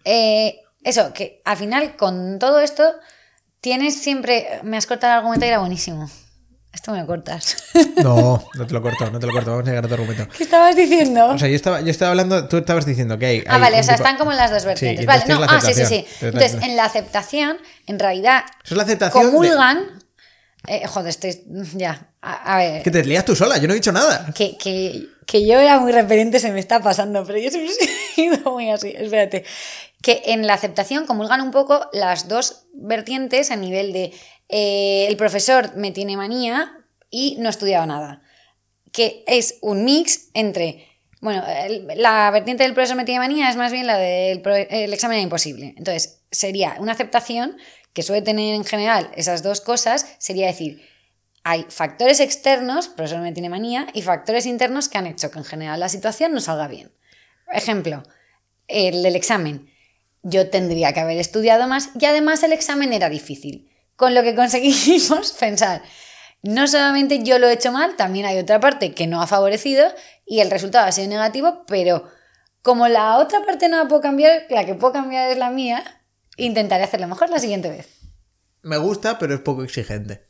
eh, eso, que al final con todo esto tienes siempre. Me has cortado el argumento y era buenísimo. Esto me lo cortas. No, no te lo corto, no te lo corto. Vamos a llegar a tu argumento. ¿Qué estabas diciendo? O sea, yo estaba, yo estaba hablando, tú estabas diciendo que hay. Ah, hay vale, un o sea, tipo- están como en las dos Sí, vertientes. y vale, no, ah, sí, sí, sí. Entonces, en la aceptación, en realidad, Eso es la aceptación. de- comulgan. eh, joder, estoy. Ya. A, a ver. Que te lías tú sola, yo no he dicho nada. Que, que, que yo era muy repelente se me está pasando, pero yo siempre he sido muy así. Espérate. Que en la aceptación comulgan un poco las dos vertientes a nivel de eh, el profesor me tiene manía y no he estudiado nada. Que es un mix entre. Bueno, el- la vertiente del profesor me tiene manía es más bien la del el examen imposible. Entonces, sería una aceptación que suele tener en general esas dos cosas, sería decir, hay factores externos, profesor me tiene manía, y factores internos que han hecho que en general la situación no salga bien. Ejemplo, el del examen. Yo tendría que haber estudiado más y además el examen era difícil. Con lo que conseguimos pensar, no solamente yo lo he hecho mal, también hay otra parte que no ha favorecido y el resultado ha sido negativo, pero como la otra parte no la puedo cambiar, la que puedo cambiar es la mía, intentaré hacerlo mejor la siguiente vez. Me gusta, pero es poco exigente.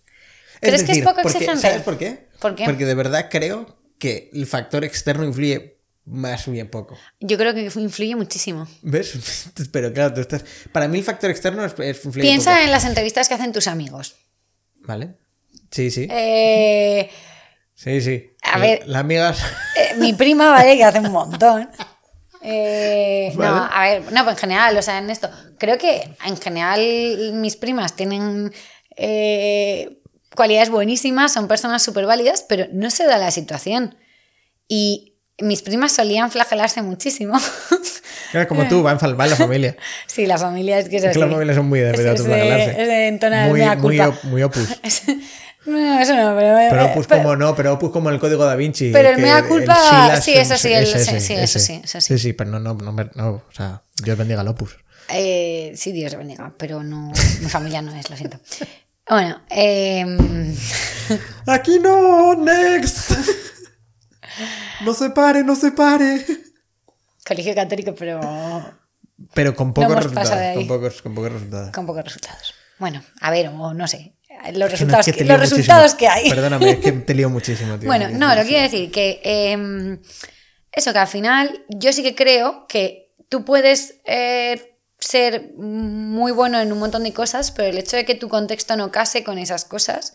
¿Crees que es poco porque- exigente? ¿Sabes por qué? ¿Por qué? Porque de verdad creo que el factor externo influye más bien poco. Yo creo que influye muchísimo. ¿Ves? Pero claro, tú estás. Para mí el factor externo es, influye Piensa poco. en las entrevistas que hacen tus amigos. ¿Vale? Sí, sí. Eh, Sí, sí. a La- ver. Las amigas. eh, mi prima, ¿vale? Que hace un montón. Eh, No, a ver, no, pues en general, o sea, en esto. Creo que en general mis primas tienen eh, cualidades buenísimas, son personas súper válidas, pero no se da la situación. Y mis primas solían flagelarse muchísimo. Era como tú, va en, fal- va en la familia. sí, la familia es que es Es que las así. familias son muy de, de autoflagelarse. es de entonar muy, muy, culpa. op- muy opus. no, eso no, pero. Pero opus pero- como no, pero opus como el código da Vinci. Pero el mea culpa, sí, eso sí, el- ese, sí, sí, eso sí, eso sí. Sí, sí, pero no, no, no, no, o sea, Dios bendiga al opus. Eh, sí, Dios bendiga, pero no, mi familia no es, lo siento. Bueno, em, Aquí no, next. No se pare, no se pare. colegio católico, pero Pero con pocos resultados. Con pocos, con pocos resultados. con pocos resultados. Bueno, a ver, o no sé, los Es que no, resultados, es que los resultados que hay. Perdóname, es que te lío muchísimo, tío. Bueno, no, lo que quiero decir que em, eso, que al final yo sí que creo que tú puedes eh, ser muy bueno en un montón de cosas, pero el hecho de que tu contexto no case con esas cosas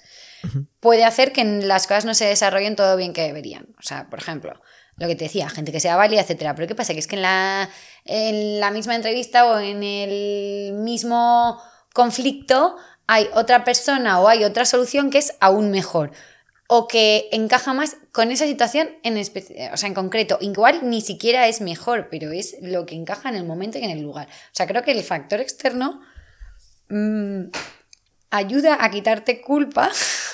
puede hacer que las cosas no se desarrollen todo bien que deberían. O sea, por ejemplo, lo que te decía, gente que sea válida, etcétera. Pero ¿qué pasa? Que es que en la, en la misma entrevista o en el mismo conflicto hay otra persona o hay otra solución que es aún mejor o que encaja más con esa situación en, o sea, en concreto. Igual ni siquiera es mejor, pero es lo que encaja en el momento y en el lugar. O sea, creo que el factor externo mm, ayuda a quitarte culpa,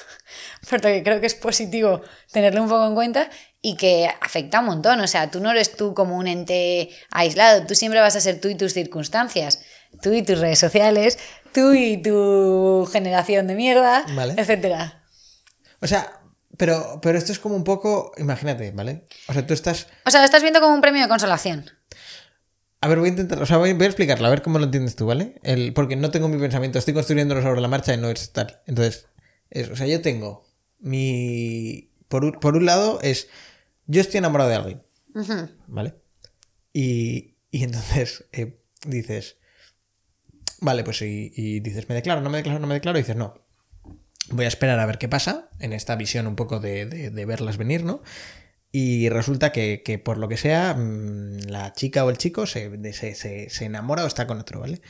porque creo que es positivo tenerlo un poco en cuenta y que afecta un montón. O sea, tú no eres tú como un ente aislado, tú siempre vas a ser tú y tus circunstancias, tú y tus redes sociales, tú y tu generación de mierda, Vale. etcétera. O sea, Pero, pero esto es como un poco, imagínate, ¿vale? O sea, tú estás... O sea, lo estás viendo como un premio de consolación. A ver, voy a intentar, o sea, voy, voy a explicarlo, a ver cómo lo entiendes tú, ¿vale? El, porque no tengo mi pensamiento, estoy construyéndolo sobre la marcha y no es tal. Entonces, es- o sea, yo tengo mi... Por un, por un lado es, yo estoy enamorado de alguien. ¿vale? Y, y entonces eh, dices, vale, pues y, y dices, me declaro, no me declaro, no me declaro, y dices, no. Voy a esperar a ver qué pasa en esta visión un poco de, de- de verlas venir, ¿no? Y resulta que, que por lo que sea, mm, la chica o el chico se, se, se- se enamora o está con otro, ¿vale?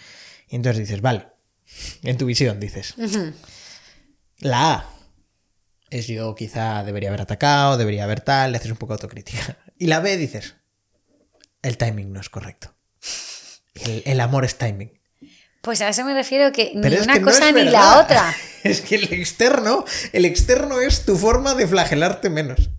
Y entonces dices, vale, en tu visión dices, la A es yo quizá debería haber atacado, debería haber tal, le haces un poco de autocrítica. Y la B dices, el timing no es correcto. El, el amor es timing. Pues a eso me refiero que Pero ni una que cosa ni verdad. la otra. Es que el externo, el externo es tu forma de flagelarte menos.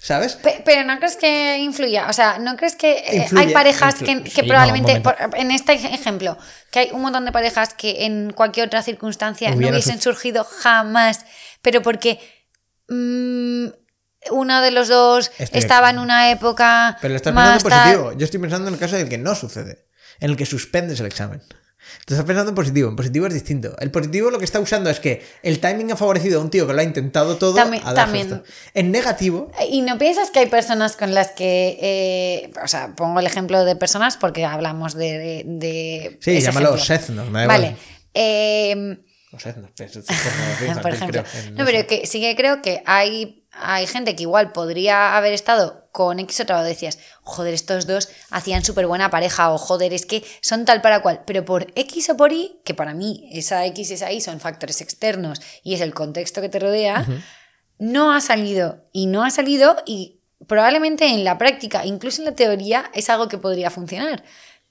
¿Sabes? Pe- Pero no crees que influya, o sea, no crees que eh, Influye, hay parejas influye. que, Sí, que no, probablemente, por- en este ej- ejemplo, que hay un montón de parejas que en cualquier otra circunstancia no hubiesen surgido jamás, pero porque mm, uno de los dos Estoy estaba en una época Pero lo estás más pensando positivo. Yo estoy pensando en el caso del que no sucede. En el que suspendes el examen. Te estás pensando en positivo. En positivo es distinto. El positivo lo que está usando es que el timing ha favorecido a un tío que lo ha intentado todo También- a también. esto. En negativo, ¿Y no piensas que hay personas con las que, eh, o sea, pongo el ejemplo de personas porque hablamos de... de, de Sí, llámalo seznos, me da Vale. igual. eh, o seznos, por ejemplo. creo, No, sé. pero que sí que creo que hay, hay gente que igual podría haber estado con X otra o decías, joder, estos dos hacían súper buena pareja o joder, es que son tal para cual, pero por X o por Y, que para mí esa X y esa Y son factores externos y es el contexto que te rodea, no ha salido y no ha salido y probablemente en la práctica, incluso en la teoría, es algo que podría funcionar,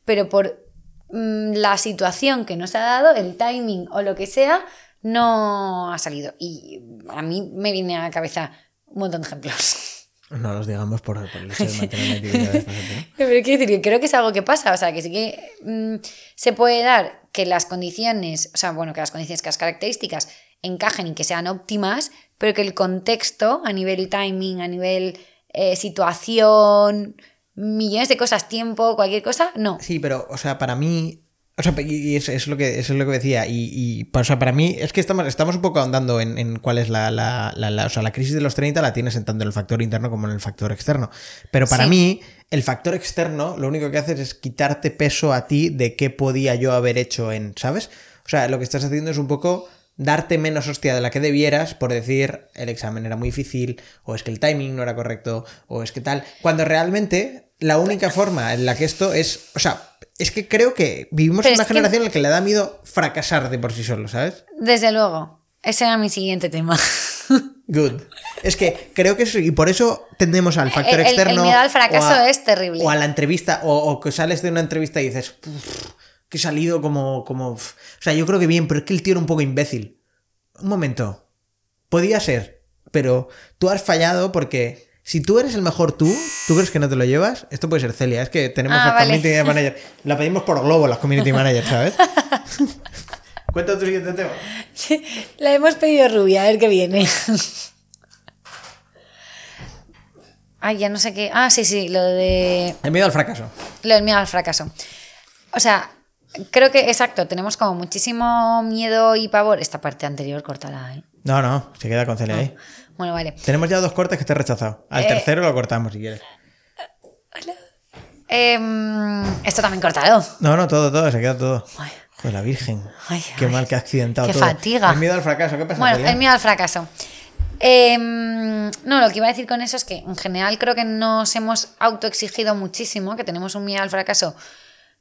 pero por mm, la situación que nos ha dado, el timing o lo que sea, no ha salido. Y a mí me viene a la cabeza un montón de ejemplos. No los digamos por, por el hecho de mantener. Pero quiero decir que creo que es algo que pasa, o sea, que sí que mm, se puede dar que las condiciones, o sea, bueno, que las condiciones, que las características encajen y que sean óptimas, pero que el contexto a nivel timing, a nivel eh, situación, millones de cosas, tiempo, cualquier cosa, no. Sí, pero, o sea, para mí. O sea, y y es, lo que, eso es lo que decía. Y, y, o sea, para mí es que estamos, estamos un poco ahondando en, en cuál es la, la, la- la- O sea, la crisis de los 30 la tienes en tanto en el factor interno como en el factor externo. Pero para Sí. mí, el factor externo lo único que hace es quitarte peso a ti de qué podía yo haber hecho en. ¿Sabes? O sea, lo que estás haciendo es un poco darte menos hostia de la que debieras por decir el examen era muy difícil, o es que el timing no era correcto, o es que tal. Cuando realmente la única forma en la que esto es. O sea, es que creo que vivimos Pero en una es que- generación en la que le da miedo fracasar de por sí solo, ¿sabes? Desde luego. Ese era mi siguiente tema. Good. Es que creo que eso, y por eso tendemos al factor El- el- el externo. miedo al fracaso o a- es terrible. O a la entrevista, o, o que sales de una entrevista y dices, "Uf, que he salido como, como. uf". O sea, yo creo que bien, pero es que el tío era un poco imbécil. Un momento. Podía ser, pero tú has fallado porque. Si tú eres el mejor tú, ¿tú crees que no te lo llevas? Esto puede ser Celia, es que tenemos Ah, a vale. Community Manager. La pedimos por globo, las Community Managers, ¿sabes? Cuenta tu siguiente tema. La hemos pedido rubia, a ver qué viene. Ay, ya no sé qué. Ah, sí, sí, lo de. El miedo al fracaso. Lo del miedo al fracaso. O sea, creo que, exacto, tenemos como muchísimo miedo y pavor. Esta parte anterior, cortada, ¿eh? No, no, se queda con Celia ahí. Bueno, vale. Tenemos ya dos cortes que te he rechazado. Al Eh. tercero lo cortamos si quieres. Em, esto también cortado. No, no, todo, todo, se queda todo. Ay. Joder, la Virgen. Ay, Qué ay. mal que ha accidentado Qué todo. fatiga. El miedo al fracaso, ¿qué pasa? Bueno, Celia? el miedo al fracaso. Em, no, lo que iba a decir con eso es que en general creo que nos hemos autoexigido muchísimo, que tenemos un miedo al fracaso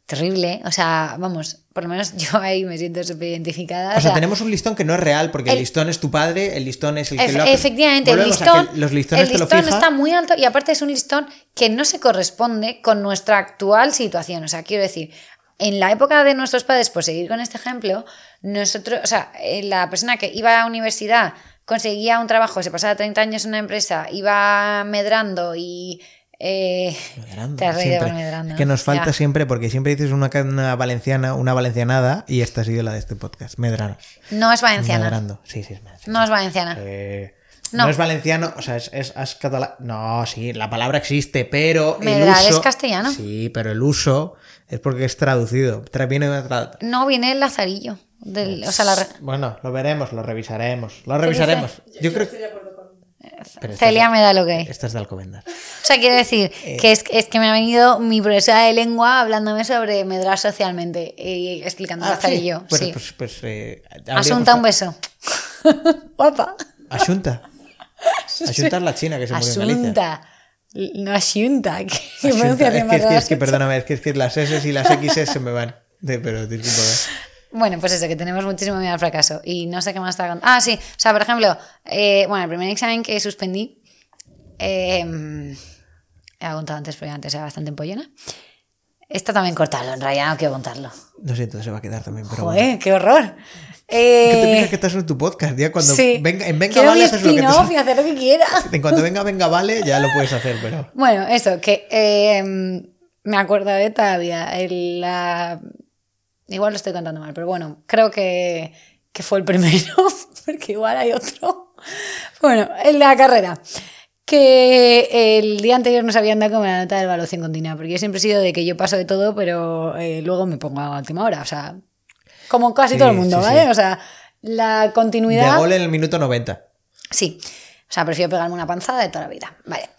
terrible. O sea, vamos, por lo menos yo ahí me siento súper identificada. O sea, tenemos un listón que no es real, porque el, el- listón es tu padre, el listón es el que Ef- lo Efectivamente, el listón, que los listones el te lo listón fija. está muy alto y aparte es un listón que no se corresponde con nuestra actual situación. O sea, quiero decir, en la época de nuestros padres, por seguir con este ejemplo, nosotros, o sea, eh, la persona que iba a la universidad conseguía un trabajo, se pasaba 30 años en una empresa, iba medrando y... eh, Medrando, te has reído medrando. Es que nos falta Ya. siempre, porque siempre dices una, una valenciana, una valencianada, y esta ha sido la de este podcast. Medrano. No es valenciana. Medrando. Sí, sí, es valenciana. No es valenciana. Eh, No. No. es valenciano, o sea, es, es, es catalán. No, sí, la palabra existe, pero el Medral uso... es castellano. Sí, pero el uso es porque es traducido. Tra- Viene de tra- No, viene el lazarillo. Del, o sea, la re- Bueno, lo veremos, lo revisaremos. Lo revisaremos. Yo creo que... Pero Celia es- me da lo que. Esta es de Alcobendas. O sea, quiero decir Eh. que es, es que me ha venido mi profesora de lengua hablándome sobre medrar socialmente y explicando Ah, sí. Pues, sí. pues, pues, eh, Asunta, un beso. Guapa. Asunta. Asunta es la china que se murió en Galicia. Asunta. No asunta. Que Asunta. Es que, es que, es perdóname, es que, es que las S y las X se me van. De- pero discúlpame. Bueno, pues eso, que tenemos muchísimo miedo al fracaso. Y no sé qué más está contando. Ah, sí. O sea, por ejemplo, eh, bueno, el primer examen que suspendí. Eh, he contado antes, pero antes era bastante empollona. Esto también cortarlo, en realidad no quiero contarlo. Lo siento, se va a quedar también, pero bueno. Joder, qué horror. ¿Qué te Eh, piensas que estás en tu podcast? Ya cuando sí. venga, en venga Quiero vale haces lo que te y hacer lo que quiera. En cuanto venga, venga, vale, ya lo puedes hacer, pero. Bueno, eso, que eh, me acuerdo de todavía. el- la... Igual lo estoy contando mal, pero bueno, creo que, que fue el primero, porque igual hay otro. Bueno, en la carrera. Que el día anterior nos habían dado como la nota de evaluación continua, porque yo siempre he sido de que yo paso de todo, pero eh, luego me pongo a última hora, o sea, como casi Sí, todo el mundo, sí, ¿vale? sí. O sea, la De continuidad... gol en el minuto 90. Sí, o sea, prefiero pegarme una panzada de toda la vida. Vale.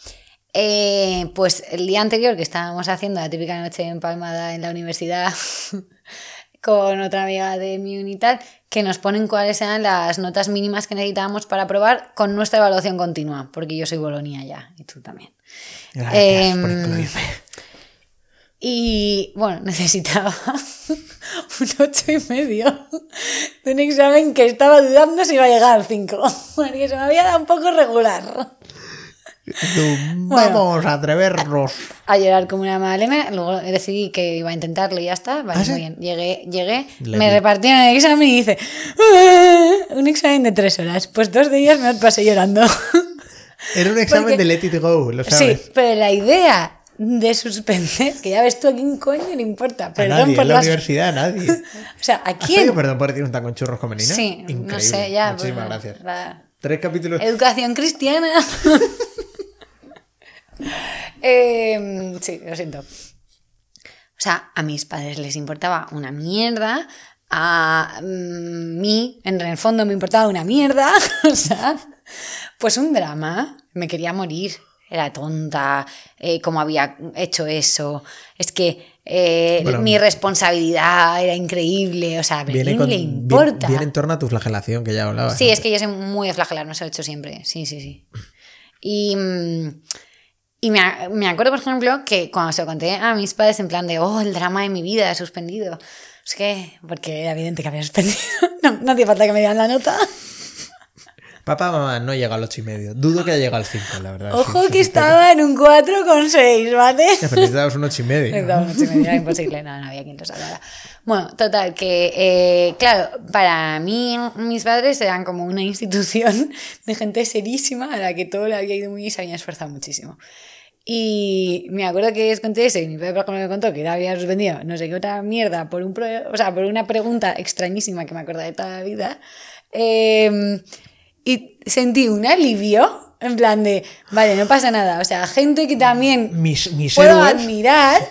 Eh, pues el día anterior que estábamos haciendo la típica noche empalmada en la universidad con otra amiga de mi uni y tal, que nos ponen cuáles eran las notas mínimas que necesitábamos para aprobar con nuestra evaluación continua, porque yo soy Bolonia ya, y tú también. Gracias Em, por incluirme. Y bueno, necesitaba un ocho y medio de un examen que estaba dudando si iba a llegar al 5, porque se me había dado un poco regular. Vamos a atrevernos. A llorar como una magdalena, luego decidí que iba a intentarlo y ya está. Vale, ¿Ah, sí? muy bien. Llegué, llegué Le me repartieron el examen y dice: "Ah, Un examen de tres horas. Pues dos de ellas me las pasé llorando. Era un examen Porque- de Let It Go, lo Sí, sabes. pero la idea de suspender, que ya ves tú a quién coño le importa. A Perdón nadie, por en la las. universidad, a nadie. O sea, ¿a ¿Has quién? pedido perdón por decir un taco con churros con menina? Sí, no Increíble. sé, ya. Muchísimas pues, gracias. la- Tres capítulos. Educación cristiana. Eh, sí, lo siento. O sea, a mis padres les importaba una mierda. A mm, mí, en el fondo, me importaba una mierda. O sea, pues un drama. Me quería morir. Era tonta. eh, ¿Cómo había hecho eso? Es que eh, Bueno, mi responsabilidad era increíble. O sea, ¿a quién con- le importa? Viene en torno a tu flagelación, que ya hablabas. Sí, es que yo soy muy de flagelar, me lo he hecho siempre. Sí, sí, sí. Y, mm, y me, me acuerdo, por ejemplo, que cuando se lo conté a mis padres en plan de, oh, el drama de mi vida, he suspendido. Es que, porque era evidente que había suspendido. No, no hacía falta que me dieran la nota. Papá, mamá, no llega al ocho y medio. Dudo que haya llegado al 5, la verdad. Ojo sí, que estaba en un 4,6, ¿vale? Ya, pero necesitabas un ocho y medio. Un ocho y medio, era imposible, no, no había quien lo salvara. Bueno, total, que eh, claro, para mí mis padres eran como una institución de gente serísima a la que todo le había ido muy bien y se habían esforzado muchísimo. Y me acuerdo que les conté eso y mi ejemplo, me contó que había suspendido no sé qué otra mierda por, un pro- o sea, por una pregunta extrañísima que me acuerdo de toda la vida. Eh, y sentí un alivio en plan de, vale, no pasa nada. O sea, gente que también Mis, mis puedo héroes. admirar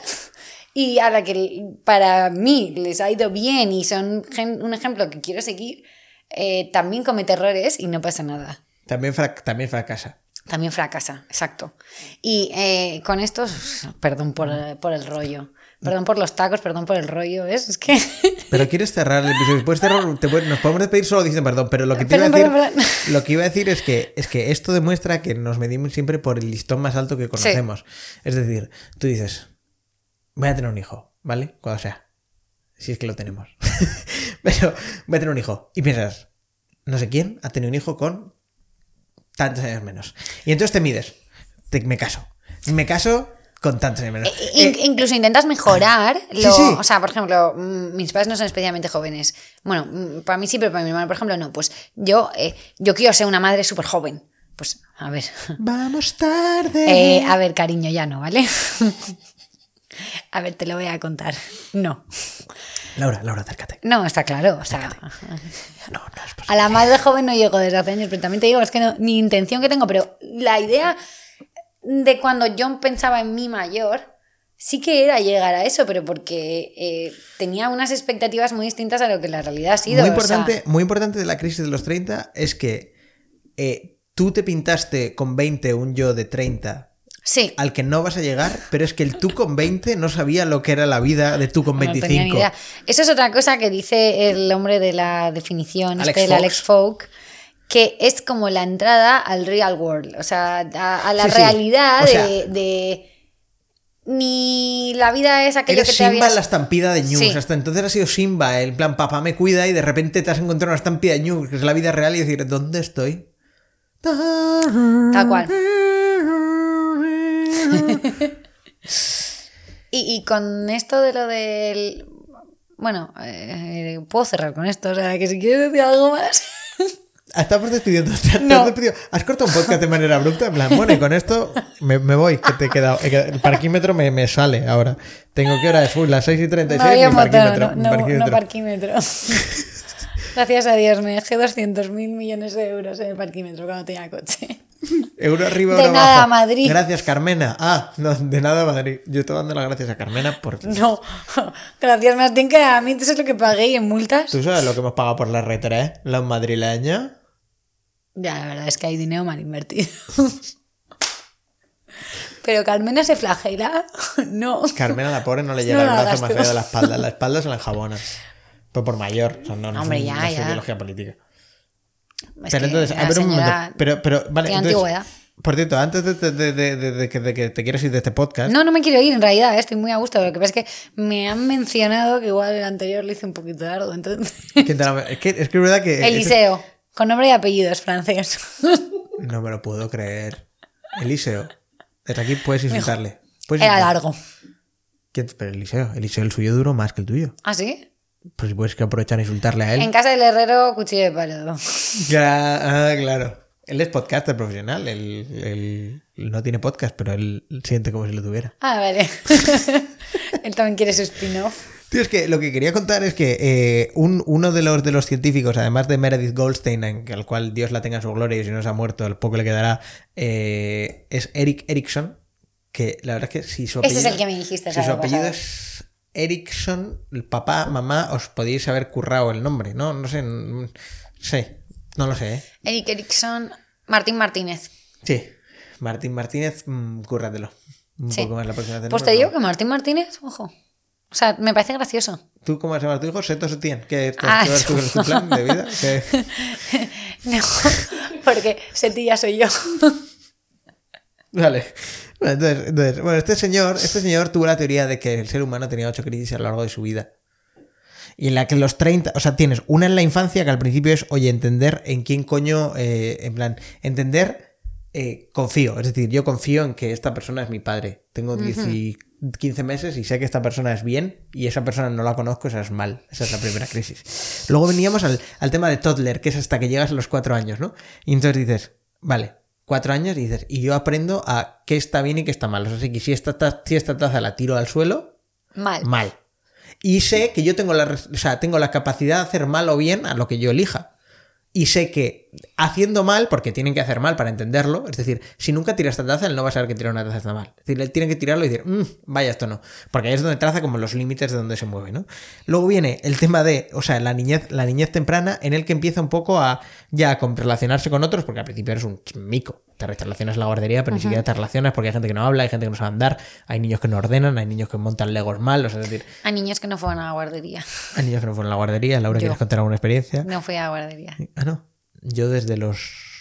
y a la que para mí les ha ido bien y son un ejemplo que quiero seguir, eh, también comete errores y no pasa nada. También, frac- también fracasa. También fracasa, exacto. Y eh, con esto, perdón por, por el rollo, perdón por los tacos, perdón por el rollo, ¿ves? Es que... Pero quieres cerrar el episodio. Puedes cerrar- te puedes- nos podemos despedir solo diciendo perdón, pero lo que te iba a Perdón, decir, perdón, perdón. lo que iba a decir es que es que esto demuestra que nos medimos siempre por el listón más alto que conocemos. Es decir, tú dices, voy a tener un hijo, ¿vale? Cuando sea. Si es que lo tenemos. pero voy a tener un hijo. Y piensas, no sé quién ha tenido un hijo con tantos años menos. Y entonces te mides. Te- me caso. Me caso con tantos años menos. In- incluso intentas mejorar. sí, Lo, sí. O sea, por ejemplo, mm, mis padres no son especialmente jóvenes. Bueno, mm, para mí sí, pero para mi hermano, por ejemplo, no. Pues yo, eh, yo quiero ser una madre súper joven. Pues, a ver. Vamos tarde. Eh, a ver, cariño, ya no, ¿vale? a ver, te lo voy a contar. No. Laura, Laura, acércate. No, está claro. O sea, No, no es posible. a la madre joven no llego desde hace años, pero también te digo, es que no, ni intención que tengo, pero la idea de cuando yo pensaba en mi mayor, sí que era llegar a eso, pero porque eh, tenía unas expectativas muy distintas a lo que la realidad ha sido. muy, o sea, importante, muy importante de la crisis de los 30 es que eh, tú te pintaste con 20 un yo de 30 sí, al que no vas a llegar, pero es que el tú con 20 no sabía lo que era la vida de tú con no 25. tenía ni idea. Eso es otra cosa que dice el hombre de la definición, Alex este, el. Alex Folk, que es como la entrada al real world, o sea, a, a la Sí, sí. realidad O sea- de, de- Ni la vida es aquello Eres que te Simba habías... la estampida de News. Hasta entonces ha sido Simba, en plan, papá me cuida y de repente te has encontrado una estampida de News, que es la vida real, y decir, ¿dónde estoy? Tal cual. Y, y con esto de lo del... Bueno, eh, puedo cerrar con esto, o sea, que si quieres decir algo más... Estamos despidiendo. te has No. despedido. Has cortado un podcast de manera abrupta. En plan, bueno, y con esto me, me voy, que te he quedado. El parquímetro me, me sale ahora. Tengo que hora es Uy, las 6 y 36. No había mi parquímetro. no, mi no, parquímetro. no parquímetro. Gracias a Dios, me dejé 200 mil millones de euros en el parquímetro cuando tenía coche. Euro arriba, De nada, abajo. Madrid. Gracias, Carmena. Ah, no, de nada, Madrid. Yo estoy dando las gracias a Carmena por. No, gracias Martín, que a mí eso es lo que pagué y en multas. ¿Tú sabes lo que hemos pagado por la R3? Los madrileños. Ya, la verdad es que hay dinero mal invertido. Pero Carmena se flagela. No. Carmena, la pobre, no le llega No el brazo más allá de la espalda. La espalda se la enjabona. Pero por mayor. O sea, no, no, Hombre, es, ya, ya. ideología política. Es pero entonces, la a ver un momento. Pero, pero, vale, tiene entonces, antigüedad. Por cierto, antes de, que, de que te quieras ir de este podcast, No, no me quiero ir en realidad, eh, estoy muy a gusto. Lo que pasa es que me han mencionado que igual el anterior lo hice un poquito largo. Entonces... ¿quién te la- es, que, es que es verdad que. Eliseo, con nombre y apellido, es francés. No me lo puedo creer. Eliseo. Desde aquí puedes insultarle. Puedes Era insultarle. largo. ¿Quién- Pero Eliseo. Eliseo, el suyo duró más que el tuyo. ¿Ah, sí? Pues si puedes que aprovechar a insultarle a él. En casa del herrero, cuchillo de palo. Ya, ah, claro. Él es podcaster profesional. Él, él- él no tiene podcast, pero él siente como si lo tuviera. Ah, vale. Él también quiere su spin-off. Tío, es que lo que quería contar es que eh, un- uno de los, de los científicos, además de Meredith Goldstein, al cual Dios la tenga en su gloria y si no se ha muerto, el poco le quedará, eh, es Eric Erickson, que la verdad es que si su Ese apellido, es el que me dijiste. si su apellido pasado. es Erickson, el papá, mamá, os podéis haber currado el nombre, ¿no? No sé, no sé, no lo sé, ¿eh? Eric Erickson, Martín Martínez. Sí, Martín Martínez, mm, cúrratelo. Un Sí. poco más la próxima. Pues te digo que Martín Martínez, ojo. O sea, me parece gracioso. ¿Tú cómo vas a llamar a tu hijo? ¿Seto Setien? ¿Qué es Ah, ¿Cuál es tu, plan de vida? ¿Qué- No, porque Setilla soy yo. Vale. Bueno, entonces, entonces, bueno, este señor, este señor tuvo la teoría de que el ser humano tenía ocho crisis a lo largo de su vida. Y en la que los 30, o sea, tienes una en la infancia que al principio es, oye, entender en quién coño, eh, en plan, entender, eh, confío. Es decir, yo confío en que esta persona es mi padre. Tengo 10 y 15 meses y sé que esta persona es bien y esa persona no la conozco, esa es mal. Esa es la primera crisis. Luego veníamos al, al tema de toddler, que es hasta que llegas a los cuatro años, ¿no? Y entonces dices, vale, cuatro años y dices, y yo aprendo a qué está bien y qué está mal. O sea, que si esta, ta- si esta taza la tiro al suelo, Mal. mal. Y sé que yo tengo la, o sea, tengo la capacidad de hacer mal o bien a lo que yo elija. Y sé que haciendo mal, porque tienen que hacer mal para entenderlo, es decir, si nunca tira esta taza, él no va a saber que tirar una taza mal. Es decir, él tiene que tirarlo y decir, "Mm, vaya, esto no. Porque ahí es donde traza como los límites de donde se mueve, ¿no? Luego viene el tema de, o sea, la niñez, la niñez temprana, en el que empieza un poco a ya a relacionarse con otros, porque al principio eres un mico. Te relacionas en la guardería, pero ni siquiera te relacionas porque hay gente que no habla, hay gente que no sabe andar, hay niños que no ordenan, hay niños que montan legos mal, o sea, es decir, A niños que no fueron a la guardería. hay niños que no fueron a la guardería. Laura, Yo. ¿quieres contar alguna experiencia? No fui a la guardería. Ah, no. Yo desde los.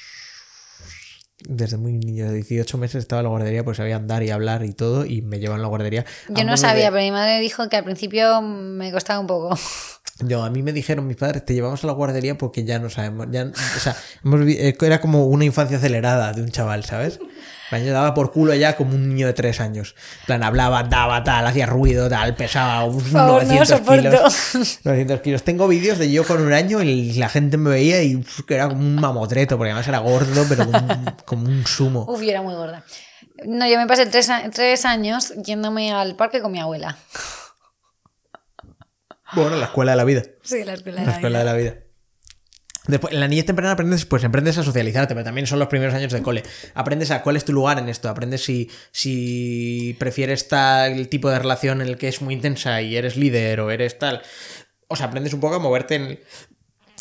Desde muy niño, de 18 meses, estaba en la guardería, pues sabía andar y hablar y todo, y me llevaban a la guardería. Yo no sabía, pero mi madre dijo que al principio me costaba un poco. Yo, a mí me dijeron mis padres, te llevamos a la guardería porque ya no sabemos. Ya, o sea, hemos eh, era como una infancia acelerada de un chaval, ¿sabes? Yo daba por culo ya como un niño de tres años. Plan, hablaba, andaba, tal, hacía ruido, tal, pesaba unos no lo 900 soporto. kilos. 900 kilos. Tengo vídeos de yo con un año y la gente me veía y era como un mamotreto, porque además era gordo, pero como un, como un sumo. Uf, yo era muy gorda. No, yo me pasé tres, tres años yéndome al parque con mi abuela. Bueno, la escuela de la vida. Sí, la escuela de La la escuela de vida. la vida. Después, en la niñez temprana aprendes, pues aprendes a socializarte, pero también son los primeros años de cole. Aprendes a cuál es tu lugar en esto, aprendes si, si prefieres tal tipo de relación en el que es muy intensa y eres líder o eres tal. O sea, aprendes un poco a moverte en el,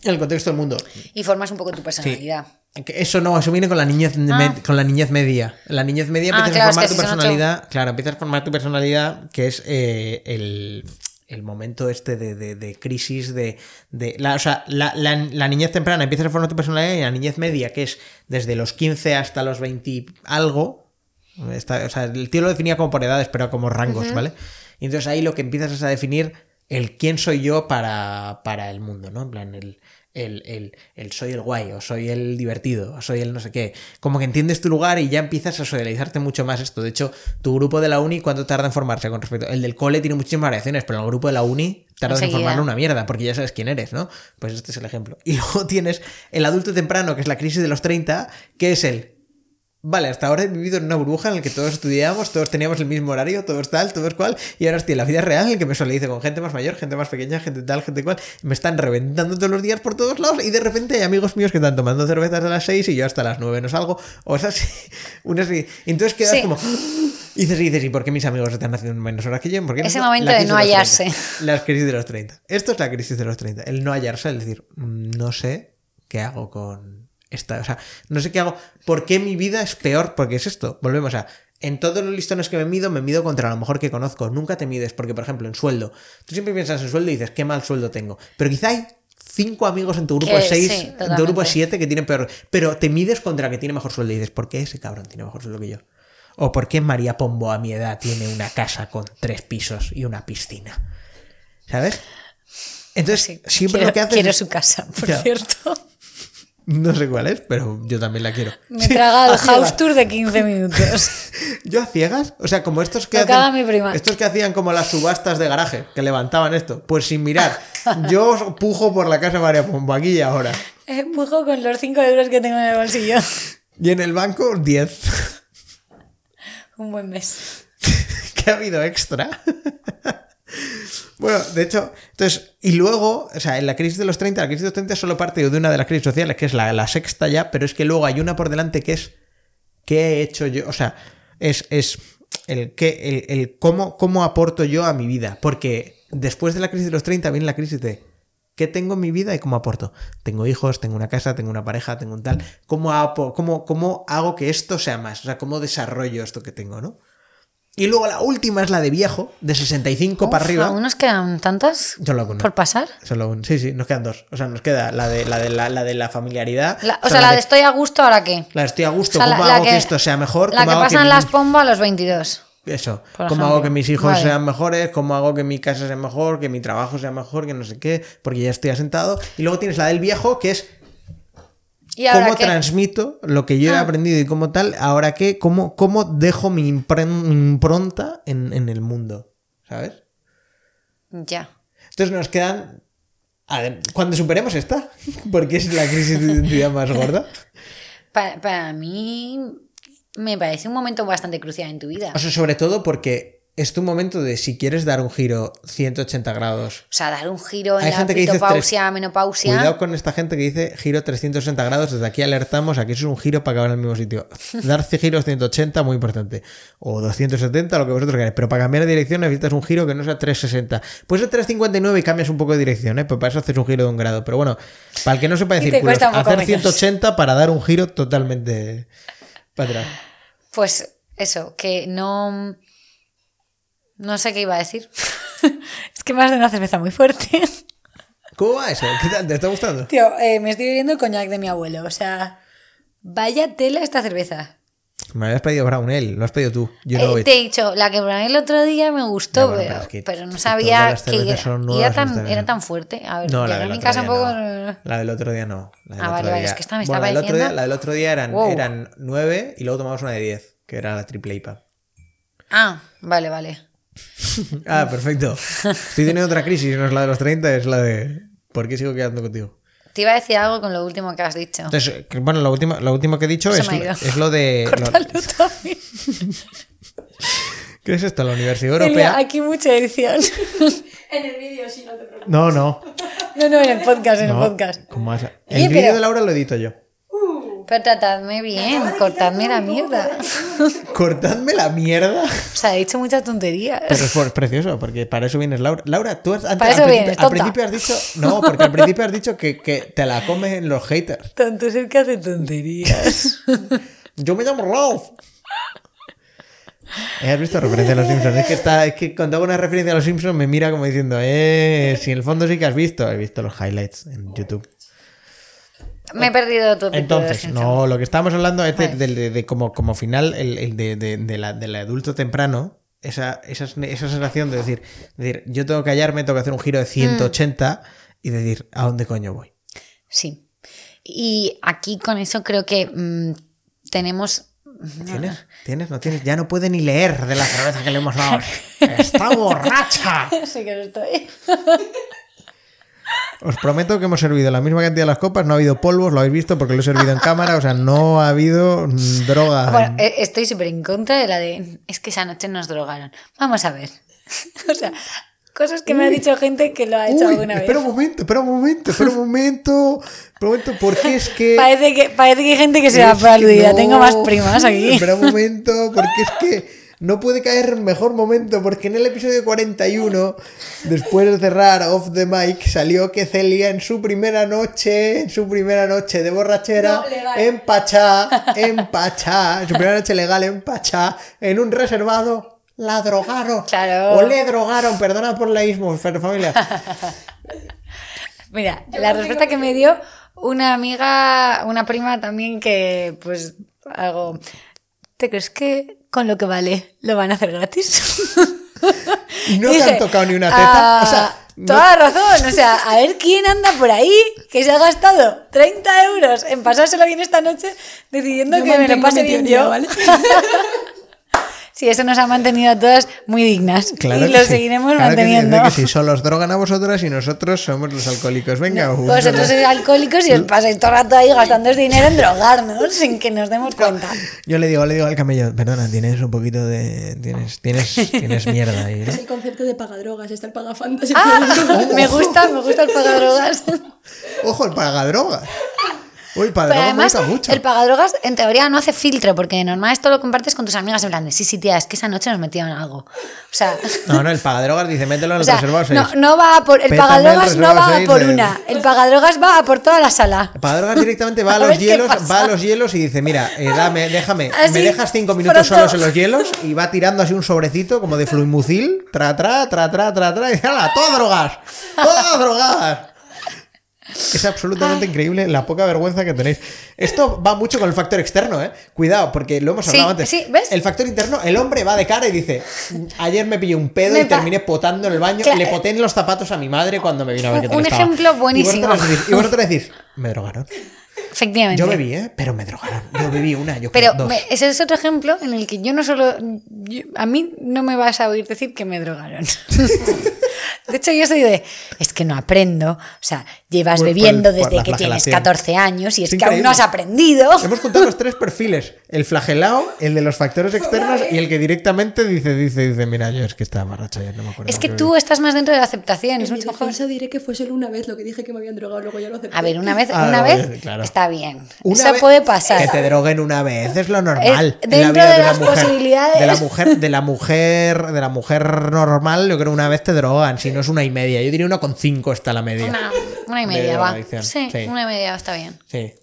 en el contexto del mundo. Y formas un poco tu personalidad. Eso no, eso viene con la niñez, Ah. con la niñez media. La niñez media Ah, empiezas claro, a es formar que tu personalidad. Claro, empiezas a formar tu personalidad, que es eh, el, el momento este de, de- de crisis de. de la, o sea, la, la- la niñez temprana empiezas a formar tu personalidad y la niñez media, que es desde los 15 hasta los 20 y algo. Está- o sea, el tío lo definía como por edades, pero como rangos, ¿vale? Y entonces ahí lo que empiezas es a definir el quién soy yo para, para el mundo, ¿no? En plan, el, el, el- el soy el guay, o soy el divertido, o soy el no sé qué. Como que entiendes tu lugar y ya empiezas a socializarte mucho más esto. De hecho, tu grupo de la uni, ¿cuánto tarda en formarse con respecto? El del cole tiene muchísimas variaciones, pero el grupo de la uni tarda en formarlo una mierda, porque ya sabes quién eres, ¿no? Pues este es el ejemplo. Y luego tienes el adulto temprano, que es la crisis de los 30, que es el Vale, hasta ahora he vivido en una burbuja en la que todos estudiábamos, todos teníamos el mismo horario, todos tal, todos cual, y ahora estoy en la vida real en la que me socializo con gente más mayor, gente más pequeña, gente tal, gente cual, me están reventando todos los días por todos lados, y de repente hay amigos míos que están tomando cervezas a las 6 y yo hasta las 9 no salgo, o sea, sí, una así. Entonces quedas Sí. como. Y dices, y dices, ¿y por qué mis amigos están haciendo menos horas que yo? ¿Por qué Ese no? momento de no hallarse. 30. La crisis de los 30. Esto es la crisis de los 30. El no hallarse, es decir, mm, no sé qué hago con esta. O sea, no sé qué hago. ¿Por qué mi vida es peor? Porque es esto. Volvemos a. En todos los listones que me mido, me mido contra lo mejor que conozco. Nunca te mides, porque, por ejemplo, en sueldo. Tú siempre piensas en sueldo y dices, qué mal sueldo tengo. Pero quizá hay cinco amigos en tu grupo de seis, sí, en tu grupo de siete que tienen peor. Pero te mides contra el que tiene mejor sueldo y dices, ¿por qué ese cabrón tiene mejor sueldo que yo? ¿O por qué María Pombo a mi edad tiene una casa con tres pisos y una piscina? ¿Sabes? Entonces, Sí, siempre quiero, lo que haces. quiero su casa, por cierto. No sé cuál es, pero yo también la quiero. Me he tragado el ciegas. house tour de 15 minutos. Yo a ciegas, o sea, como estos que Lo hacen, mi prima. estos que hacían como las subastas de garaje, que levantaban esto, pues sin mirar. Yo pujo por la casa de María Pombo aquí y ahora. Empujo con los 5 euros que tengo en el bolsillo. Y en el banco 10. Un buen mes. que ha habido extra. Bueno, de hecho, entonces, y luego, o sea, en la crisis de los 30, la crisis de los 30 es solo parte de una de las crisis sociales, que es la, la sexta ya, pero es que luego hay una por delante que es qué he hecho yo, o sea, es, es el, qué, el, el cómo, cómo aporto yo a mi vida, porque después de la crisis de los 30 viene la crisis de qué tengo en mi vida y cómo aporto. Tengo hijos, tengo una casa, tengo una pareja, tengo un tal, ¿cómo, cómo, cómo hago que esto sea más? O sea, cómo desarrollo esto que tengo, ¿no? Y luego la última es la de viejo, de 65 para Uf, arriba. ¿Aún nos quedan tantas Solo una. por pasar? Solo un- Sí, sí, nos quedan dos. O sea, nos queda la de la, de la, la, de la familiaridad. La- o sea, la de estoy a gusto, ¿ahora qué? la de estoy a gusto. O sea, ¿Cómo hago que, que- esto sea mejor? La ¿Cómo que pasan las pombas a los 22. Eso. por ¿Cómo ejemplo. hago que mis hijos Vale. sean mejores? ¿Cómo hago que mi casa sea mejor? Que mi trabajo sea mejor? Que no sé qué. Porque ya estoy asentado. Y luego tienes la del viejo, que es ¿Y ahora cómo qué? transmito lo que yo he Ah. aprendido y cómo tal. Ahora qué, cómo, cómo dejo mi impronta en, en el mundo. ¿Sabes? Ya. Entonces nos quedan. Cuando superemos esta, porque es la crisis de identidad más gorda. Para, para mí me parece un momento bastante crucial en tu vida. O sea, sobre todo porque es tu momento de si quieres dar un giro 180 grados. O sea, dar un giro en Hay la gente que dice pitopausia, menopausia. Cuidado con esta gente que dice giro 360 grados. Desde aquí alertamos a que eso es un giro para acabar en el mismo sitio. Dar giros 180, muy importante. O 270, lo que vosotros queráis. Pero para cambiar de dirección necesitas un giro que no sea 360. Puede ser 359 y cambias un poco de dirección, ¿eh? Pues para eso haces un giro de un grado. Pero bueno, para el que no sepa decir hacer menos. 180 para dar un giro totalmente para atrás. Pues eso, que no. No sé qué iba a decir. es que has de una cerveza muy fuerte. ¿Cómo va eso? ¿Qué tal? ¿Te está gustando? Tío, eh, me estoy bebiendo el coñac de mi abuelo. O sea, vaya tela esta cerveza. Me habías pedido Brown Ale, lo has pedido tú. Know Eh, te he dicho, la que probé el otro día me gustó, pero, pero es que pero no sabía que era, en tan, era fuerte. A ver, No, la del mi casa un poco. no. La del otro día no. La del Ah, otro vale, vale, día- es que esta me Bueno, está la del otro pareciendo- día, la del otro día eran, Wow. eran 9 y luego tomamos una de 10, que era la triple IPA. Ah, vale, vale. Ah, perfecto. Estoy teniendo otra crisis, no es la de los 30, es la de ¿por qué sigo quedando contigo? Te iba a decir algo con lo último que has dicho. Entonces, que- bueno, lo último, lo último que he dicho es, es lo de... lo- Córtalo también. ¿Qué es esto? ¿La Universidad Celia, Europea? aquí mucha edición. En el vídeo sí, no te preocupes. No, no. No, no, en el podcast, en no. el podcast. ¿Cómo Oye, El vídeo pero- de Laura lo edito yo. Pero tratadme bien, cortadme la mierda. Cortadme la mierda. O sea, he dicho muchas tonterías. Pero es por- precioso, porque para eso vienes Laura. Laura, tú has, antes, al, vienes, principio, al tonta. principio has dicho. No, porque al principio has dicho que, que te la comen los haters. Tonto es el que hace tonterías. Yo me llamo Ralph. ¿Has visto referencia a los Simpsons? Es que, está, es que cuando hago una referencia a los Simpsons me mira como diciendo, eh, si en el fondo sí que has visto. He visto los highlights en YouTube. Me he perdido tu Entonces, no, lo que estábamos hablando es de, Vale. de- de- de como, como final el, el de, la, del adulto temprano. Esa, esa, esa sensación de decir, decir, yo tengo que callarme, tengo que hacer un giro de 180 y decir, ¿a dónde coño voy? Sí. Y aquí con eso creo que mm, tenemos. ¿Tienes? ¿Tienes? ¿No tienes? Ya no puede ni leer de la cerveza que le hemos dado. ¡Está borracha! Sí que lo estoy. Os prometo que hemos servido la misma cantidad de las copas, no ha habido polvos, lo habéis visto porque lo he servido en cámara, o sea, no ha habido mm, droga. Bueno, eh, estoy súper en contra de la de. Es que esa noche nos drogaron. Vamos a ver. o sea, cosas que me ha dicho gente que lo ha hecho Uy, alguna vez. espera un momento, espera un momento, espera un momento, espera un momento, porque es que... Parece que, parece que hay gente que se va por aludida. que Tengo no. más primas aquí. Espera un momento, porque es que no puede caer mejor momento, porque en el episodio 41, después de cerrar Off the Mic, salió que Celia en su primera noche, en su primera noche de borrachera, No, en Pachá, en Pachá, en su primera noche legal en Pachá, en un reservado, la drogaron. Claro. O le drogaron, perdonad por la ismo, pero familia. Mira, la respuesta que me dio una amiga, una prima también que, pues, algo. ¿Te crees que con lo que vale lo van a hacer gratis? Y no te han tocado ni una teta. O sea, "Ah, no- Toda la razón, o sea, a ver quién anda por ahí que se ha gastado 30 euros en pasárselo bien esta noche decidiendo Yo que me lo pase bien yo. ¿vale? Sí, eso nos ha mantenido a todas muy dignas Claro y que lo sí. seguiremos Claro que sí, manteniendo. de que sí, solo os drogan a vosotras y nosotros somos los alcohólicos. Venga, un Vosotros sois alcohólicos y os pasáis todo el rato ahí gastando ese dinero en drogarnos sin que nos demos cuenta. Yo le digo, le digo al camello, perdona, tienes un poquito de. Tienes, tienes, tienes mierda ahí, ¿no? Es el concepto de pagadrogas, está el pagafantas. Ah, me gusta, me gusta el pagadrogas. Ojo, el pagadrogas. Uy, me además, gusta mucho. el pagadrogas en teoría no hace filtro, porque normal esto lo compartes con tus amigas en plan de sí, sí, tía, es que esa noche nos metieron algo. O sea, No, no, el pagadrogas dice, mételo en o el sea reservado 6. no, no va a por. El Pétame el pagadrogas no va a por de- una. El pagadrogas va a por toda la sala. El pagadrogas directamente va a A los hielos, va a los hielos y dice, mira, eh, dame, déjame, Así, me dejas cinco minutos pronto. solos en los hielos y va tirando así un sobrecito como de fluimucil, tra, tra, tra, tra, tra, tra, y dice, ¡hala, todas drogas! ¡Todas drogadas! Es absolutamente increíble la poca vergüenza que tenéis. Esto va mucho con el factor externo, ¿eh? Cuidado, porque lo hemos Sí, hablado antes. sí, ¿ves? El factor interno, el hombre va de cara y dice, ayer me pillé un pedo Me y terminé potando en el baño, Claro. le poté en los zapatos a mi madre cuando me vino a ver tal un estaba". ejemplo buenísimo. Y vosotros decís, y vosotros decís, me drogaron. Efectivamente. Yo bebí, ¿eh? Pero me drogaron. Yo bebí una, yo Pero dos. me- ese es otro ejemplo en el que yo no solo. yo- a mí no me vas a oír decir que me drogaron. De hecho, yo soy de. Es que no aprendo. O sea, llevas Por- por bebiendo el- por desde la que tienes flagelación. 14 años y es, Es que aún no has aprendido. Hemos contado los tres perfiles: el flagelado, el de los factores externos y el que directamente dice, dice, dice, mira, yo es que estaba borracho ayer, no me acuerdo. Es que tú estás más dentro de la aceptación. En Es mucho mejor. diré que fue solo una vez lo que dije que me habían drogado, luego ya lo acepté. A ver, una vez, Ah, una vez ya, claro. está bien. Una Eso vez- puede pasar. Que te droguen una vez es lo normal. Es la dentro vida de las mujer. posibilidades. De la mujer, de la mujer, de la mujer normal, yo creo una vez te drogan, si no es una y media. Yo diría una con cinco está la media. Una, una y media va. Sí, sí. una y media está bien. Sí.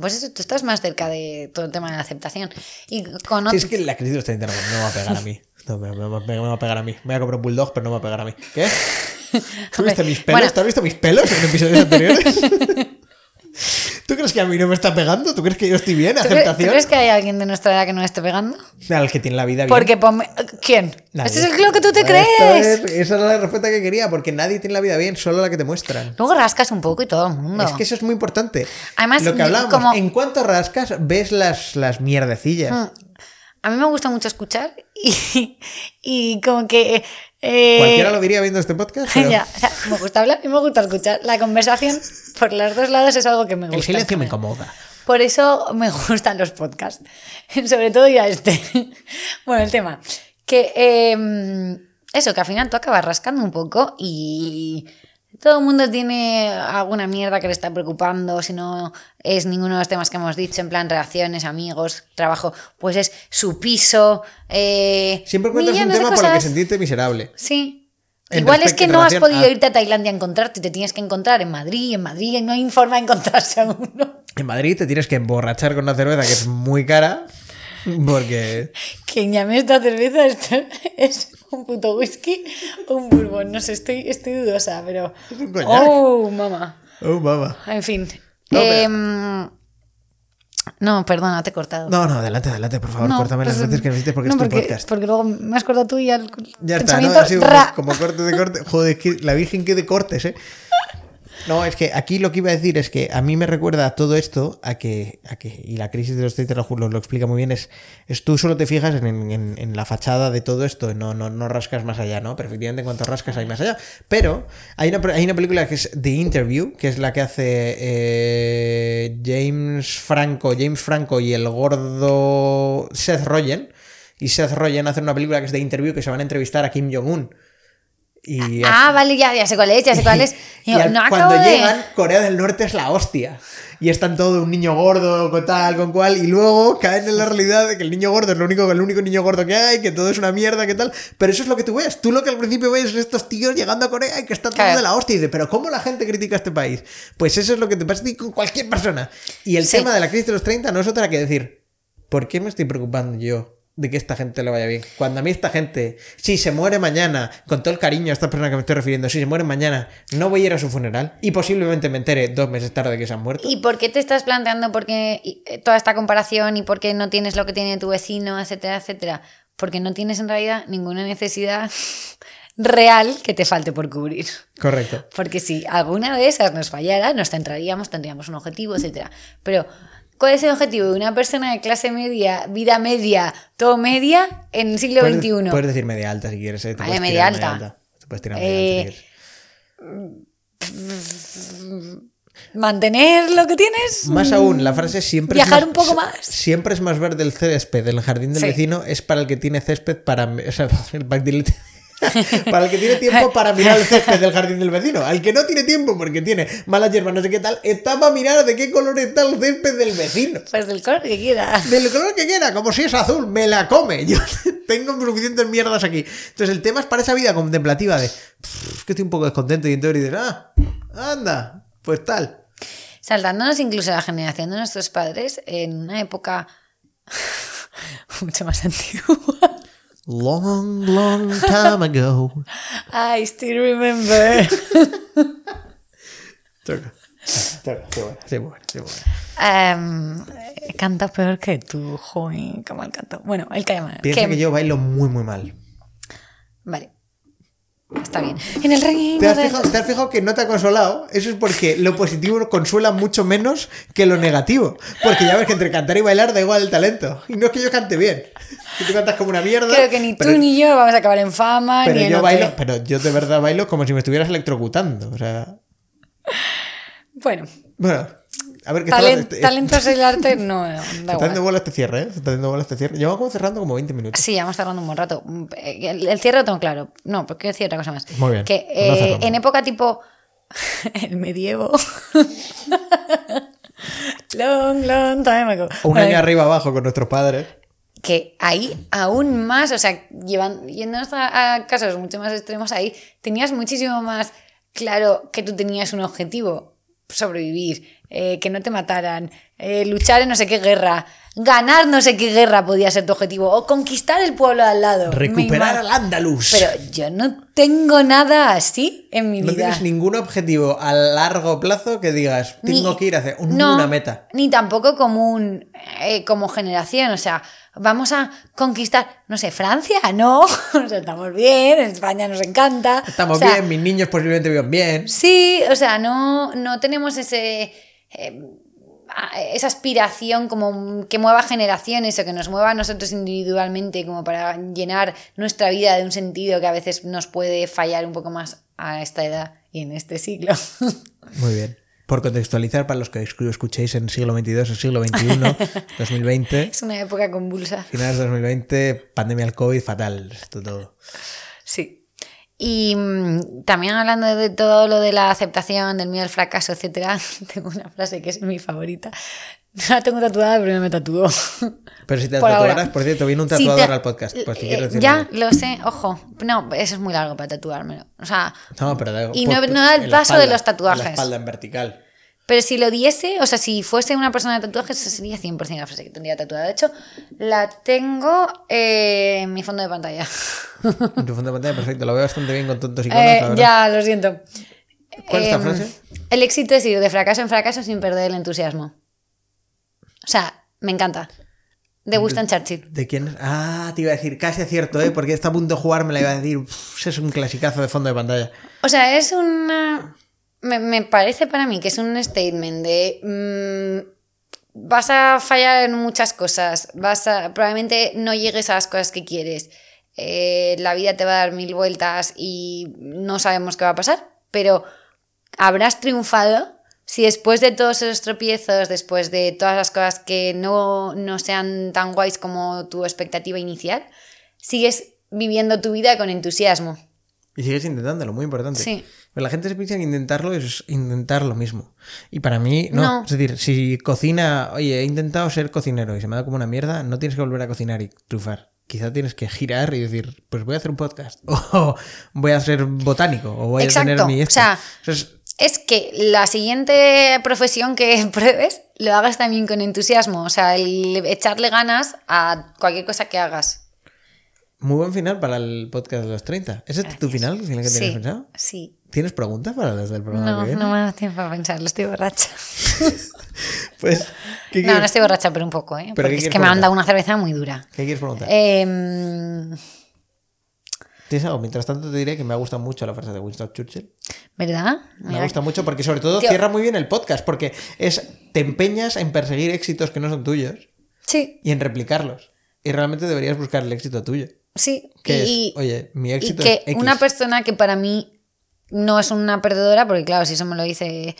Pues eso, tú estás más cerca de todo el tema de la aceptación. Y con Sí, es que la crisis está interna, no me va a pegar a mí. No, me, me- me- me va a pegar a mí. Voy a comprar un bulldog, pero no me va a pegar a mí. ¿Qué? ¿Tú viste mis pelos? Bueno. ¿Tú has visto mis pelos en episodios anteriores? ¿Tú crees que a mí no me está pegando? ¿Tú crees que yo estoy bien? ¿Tú, cre- tú ¿Aceptación? crees que hay alguien de nuestra edad que no le esté pegando? Al que tiene la vida bien. Porque ponme- ¿Quién? Nadie. Este es lo que tú te crees. es- esa es la respuesta que quería, porque nadie tiene la vida bien, solo la que te muestran. Luego rascas un poco y todo el mundo. Es que eso es muy importante. Además, lo que como- en cuanto rascas, ves las, las mierdecillas. Mm. A mí me gusta mucho escuchar y, y como que... eh, Cualquiera lo diría viendo este podcast. pero ya, o sea, me gusta hablar y me gusta escuchar. La conversación por los dos lados es algo que me gusta. el silencio me incomoda. Por eso me gustan los podcasts. Sobre todo ya este. Bueno, el tema. Que eh, eso, que al final tú acabas rascando un poco y todo el mundo tiene alguna mierda que le está preocupando, si no es ninguno de los temas que hemos dicho, en plan relaciones, amigos, trabajo, pues es su piso. Eh, Siempre encuentras un tema por el que sentirte miserable. Sí. En Igual es que no has podido a- irte a Tailandia a encontrarte, te tienes que encontrar en Madrid, en Madrid no hay forma de encontrarse a uno. En Madrid te tienes que emborrachar con una cerveza que es muy cara. Porque. Quien llame esta cerveza es un puto whisky o un bourbon, no sé, estoy, estoy dudosa, pero... Es un coñac. Oh, mamá. Oh, mamá. En fin. No, Em, no, perdona, te he cortado. No, no, adelante, adelante, por favor, No, córtame las pues, veces que necesites porque no, es tu porque, podcast. porque luego me has cortado tú y ya el Ya está, ¿no? sido como, como corte de corte. Joder, es que la Virgen que de cortes, ¿eh? No, es que aquí lo que iba a decir es que a mí me recuerda todo esto a que, a que y la crisis de los 30 lo, lo, explica muy bien, es, es tú solo te fijas en, en- en la fachada de todo esto, no, no, no rascas más allá, ¿no? Pero efectivamente en cuanto rascas hay más allá. Pero hay una, hay una película que es The Interview, que es la que hace eh, James Franco, James Franco y el gordo Seth Rogen. Y Seth Rogen hace una película que es The Interview, que se van a entrevistar a Kim Jong-un. Y Ah, vale, ya, ya sé cuál es, ya sé cuál es. y Digo, al- no cuando de... llegan, Corea del Norte es la hostia. Y están todo un niño gordo, con tal, con cual, y luego caen en la realidad de que el niño gordo es lo único, el único niño gordo que hay, que todo es una mierda, que tal. Pero eso es lo que tú ves. Tú lo que al principio ves es estos tíos llegando a Corea y que está todo Claro. de la hostia. Y dices, pero ¿cómo la gente critica a este país? Pues eso es lo que te pasa a ti con cualquier persona. Y el Sí. tema de la crisis de los 30 no es otra que decir, ¿por qué me estoy preocupando yo? De que esta gente le vaya bien. Cuando a mí esta gente, si se muere mañana, con todo el cariño a esta persona que me estoy refiriendo, si se muere mañana, no voy a ir a su funeral y posiblemente me entere dos meses tarde que se han muerto. ¿Y por qué te estás planteando por qué y- eh, toda esta comparación y por qué no tienes lo que tiene tu vecino, etcétera, etcétera? Porque no tienes en realidad ninguna necesidad real que te falte por cubrir. Correcto. Porque si alguna de esas nos fallara, nos centraríamos, tendríamos un objetivo, etcétera. Pero, ¿cuál es el objetivo de una persona de clase media, vida media, todo media, en el siglo Puedes, XXI? puedes decir media alta si quieres, ¿eh? Te Vale, media alta. Te puedes tirar media Eh, alta si quieres. ¿Mantener lo que tienes? Más aún, la frase siempre Viajar es un poco más. Siempre es más verde el césped del jardín del Sí. vecino, es para el que tiene césped para. O sea, el para el que tiene tiempo para mirar el césped del jardín del vecino. Al que no tiene tiempo porque tiene malas hierbas, no sé qué tal, está para mirar de qué color está el césped del vecino. Pues del color que quiera. Del color que quiera, como si es azul, me la come. Yo tengo suficientes mierdas aquí. Entonces el tema es para esa vida contemplativa de "Pff, es que estoy un poco descontento y entonces dices, ah, anda, pues tal. Saltándonos incluso a la generación de nuestros padres en una época mucho más antigua. Long, long time ago. I still remember. Toca. Toca. Sí, bueno, sí, bueno, sí, bueno. Em, canta peor que tú, joder, qué mal canto. Bueno, el que. Piensa que yo bailo muy, muy mal. Vale. Está bien. En el reino ¿Te has, de- fijado, te has fijado que no te ha consolado? Eso es porque lo positivo consuela mucho menos que lo negativo. Porque ya ves que entre cantar y bailar da igual el talento. Y no es que yo cante bien. Que tú cantas como una mierda. Creo que ni pero- tú ni yo vamos a acabar en fama Pero ni yo bailo, pero yo de verdad bailo como si me estuvieras electrocutando. O sea, Bueno, bueno, a ver qué talen- tal. talentos del arte no, da Se está dando bola este cierre, ¿eh? Se está dando bola este cierre. Llevamos como cerrando como 20 minutos. Sí, ya vamos tardando un buen rato. El, el cierre lo tengo claro. No, porque decir otra cosa más. Muy bien. Que eh, en época tipo el medievo. long, long time ago. Un año arriba abajo con nuestros padres. que ahí aún más, o sea, llevan, yéndonos a, a casos mucho más extremos, ahí tenías muchísimo más claro que tú tenías un objetivo, sobrevivir, eh, que no te mataran, eh, luchar en no sé qué guerra, ganar no sé qué guerra podía ser tu objetivo, o conquistar el pueblo de al lado. Recuperar al Andalus. Pero yo no tengo nada así en mi no vida. tienes ningún objetivo a largo plazo que digas, tengo Ni- que ir a hacer un- no, una meta. Ni tampoco como un eh, como generación, o sea, vamos a conquistar, no sé, Francia, no, o sea, estamos bien, España nos encanta. Estamos o sea, bien, mis niños posiblemente vivan bien. Sí, o sea, no, no tenemos ese eh, esa aspiración como que mueva generaciones o que nos mueva a nosotros individualmente como para llenar nuestra vida de un sentido que a veces nos puede fallar un poco más a esta edad y en este siglo. Muy bien. por contextualizar para los que escu- escuchéis en siglo XXII o siglo XXI, 2020, Es una época convulsa. finales de 2020, pandemia del COVID, fatal, esto todo. Y mm, también hablando de todo lo de la aceptación, del miedo al fracaso, etcétera, tengo una frase que es mi favorita. No la tengo tatuada, pero no me tatuó. Pero si te Por ahora. tatuaras, por cierto, viene un tatuador te- al podcast. Pues si eh, ya, lo sé, ojo. No, eso es muy largo para tatuármelo. O sea, No, pero Y por- no- no da el paso de los tatuajes. La espalda en vertical. Pero si lo diese, o sea, si fuese una persona de tatuajes, esa sería 100% la frase que tendría tatuada. De hecho, la tengo eh, en mi fondo de pantalla. En tu fondo de pantalla, perfecto. Lo veo bastante bien con tontos iconos. Eh, la ya, lo siento. ¿Cuál es esta Em, frase? El éxito es ir de fracaso en fracaso sin perder el entusiasmo. O sea, me encanta. De Winston Churchill. ¿De quién? Ah, te iba a decir, casi acierto, ¿eh? Porque está a punto de jugar, me la iba a decir. "Uf, es un clasicazo de fondo de pantalla. O sea, es una... Me, me parece para mí que es un statement de... mm, vas a fallar en muchas cosas, vas a, probablemente no llegues a las cosas que quieres, eh, la vida te va a dar mil vueltas y no sabemos qué va a pasar, pero habrás triunfado si después de todos esos tropiezos, después de todas las cosas que no, no sean tan guays como tu expectativa inicial, sigues viviendo tu vida con entusiasmo. Y sigues intentándolo, muy importante. Sí. Pero la gente se piensa que intentarlo es intentar lo mismo. Y para mí, no. No. Es decir, si cocina, oye, he intentado ser cocinero y se me da como una mierda, no tienes que volver a cocinar y trufar. Quizá tienes que girar y decir, pues voy a hacer un podcast. O voy a ser botánico. O voy a tener mi. o esto. sea, Entonces, es que la siguiente profesión que pruebes lo hagas también con entusiasmo, o sea, el echarle ganas a cualquier cosa que hagas. muy buen final para el podcast de los 30. ¿Ese es tu final? ¿El final que tienes Sí, pensado? sí. ¿Tienes preguntas para los del programa No, que viene? no me da tiempo a pensarlo, estoy borracha. Pues, ¿qué No, quieres, no estoy borracha, pero un poco, ¿eh? ¿Pero Porque es que me han dado una cerveza muy dura. ¿qué quieres preguntar? Em, ¿Tienes algo? Mientras tanto te diré que me ha gustado mucho la frase de Winston Churchill. ¿Verdad? Me Mira, gusta mucho porque sobre todo Tío. cierra muy bien el podcast, porque es te empeñas en perseguir éxitos que no son tuyos Sí, y en replicarlos. Y realmente deberías buscar el éxito tuyo. sí. ¿Qué y, es? Oye, mi y éxito que es X. una persona que para mí no es una perdedora, porque claro, si eso me lo dice...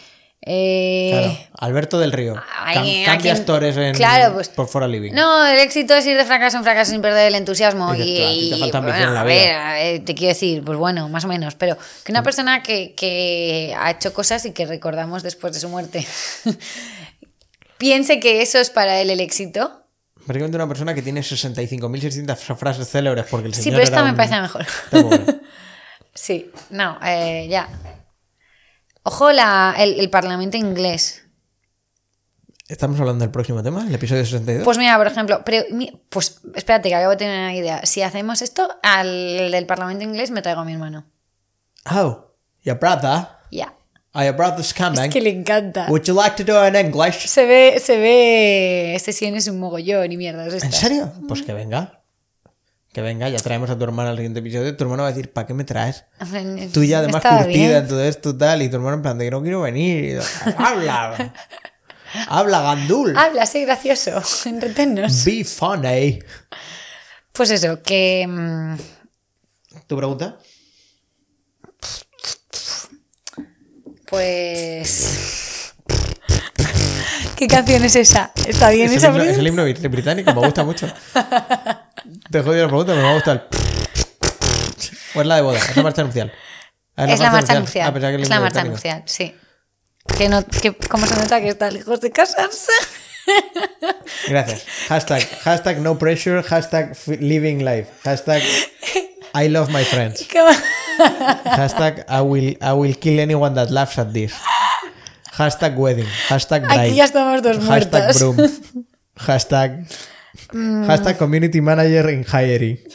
eh, Claro, Alberto del Río. Ay, Cam- ¿a cambias quién? tores en Claro, pues- por Fora Living. No, el éxito es ir de fracaso en fracaso sin perder el entusiasmo. Dices, y, te falta bueno, en la a vida. ver, a ver, te quiero decir, pues bueno, más o menos. Pero que una persona que, que ha hecho cosas y que recordamos después de su muerte piense que eso es para él el éxito. Básicamente una persona que tiene 65.600 frases célebres porque el señor Sí, pero esta era me un- parece mejor. Sí, no, eh, ya. Ojo, la, el, el Parlamento inglés. Estamos hablando del próximo tema, el episodio 62. Pues mira, por ejemplo, pero, pues espérate que acabo de tener una idea. Si hacemos esto, al del Parlamento inglés me traigo a mi hermano. Oh, your brother. Ya. Oh, your brother's coming. Es que le encanta. Would you like to do it in English? Se ve, se ve sesiones un mogollón y mierdas. de ¿En serio? Pues que venga. Que venga, ya traemos a tu hermana al siguiente episodio. Tu hermano va a decir, ¿para qué me traes? Tú ya además curtida bien. en todo esto tal, y tu hermano en plan de que no quiero venir. Habla. Habla, gandul. Habla, sé gracioso. Entretennos. Be funny. Pues eso, que. mm, ¿Tu pregunta? Pues. ¿Qué canción es esa? ¿Está bien Es el, esa himno, es el himno brit- británico, me gusta mucho. Te jodido la pregunta, pero me gusta el. O es la de boda, es la marcha nupcial. Ah, Es la marcha Ah, nupcial. el Es la marcha nupcial, sí. Que no, que, ¿Cómo se nota que está lejos de casarse? Gracias. Hashtag, hashtag no pressure, hashtag living life, hashtag I love my friends, hashtag I will, I will kill anyone that laughs at this, hashtag wedding, hashtag bride, Aquí ya estamos dos hashtag muertos. broom, hashtag, hashtag community manager in hiring.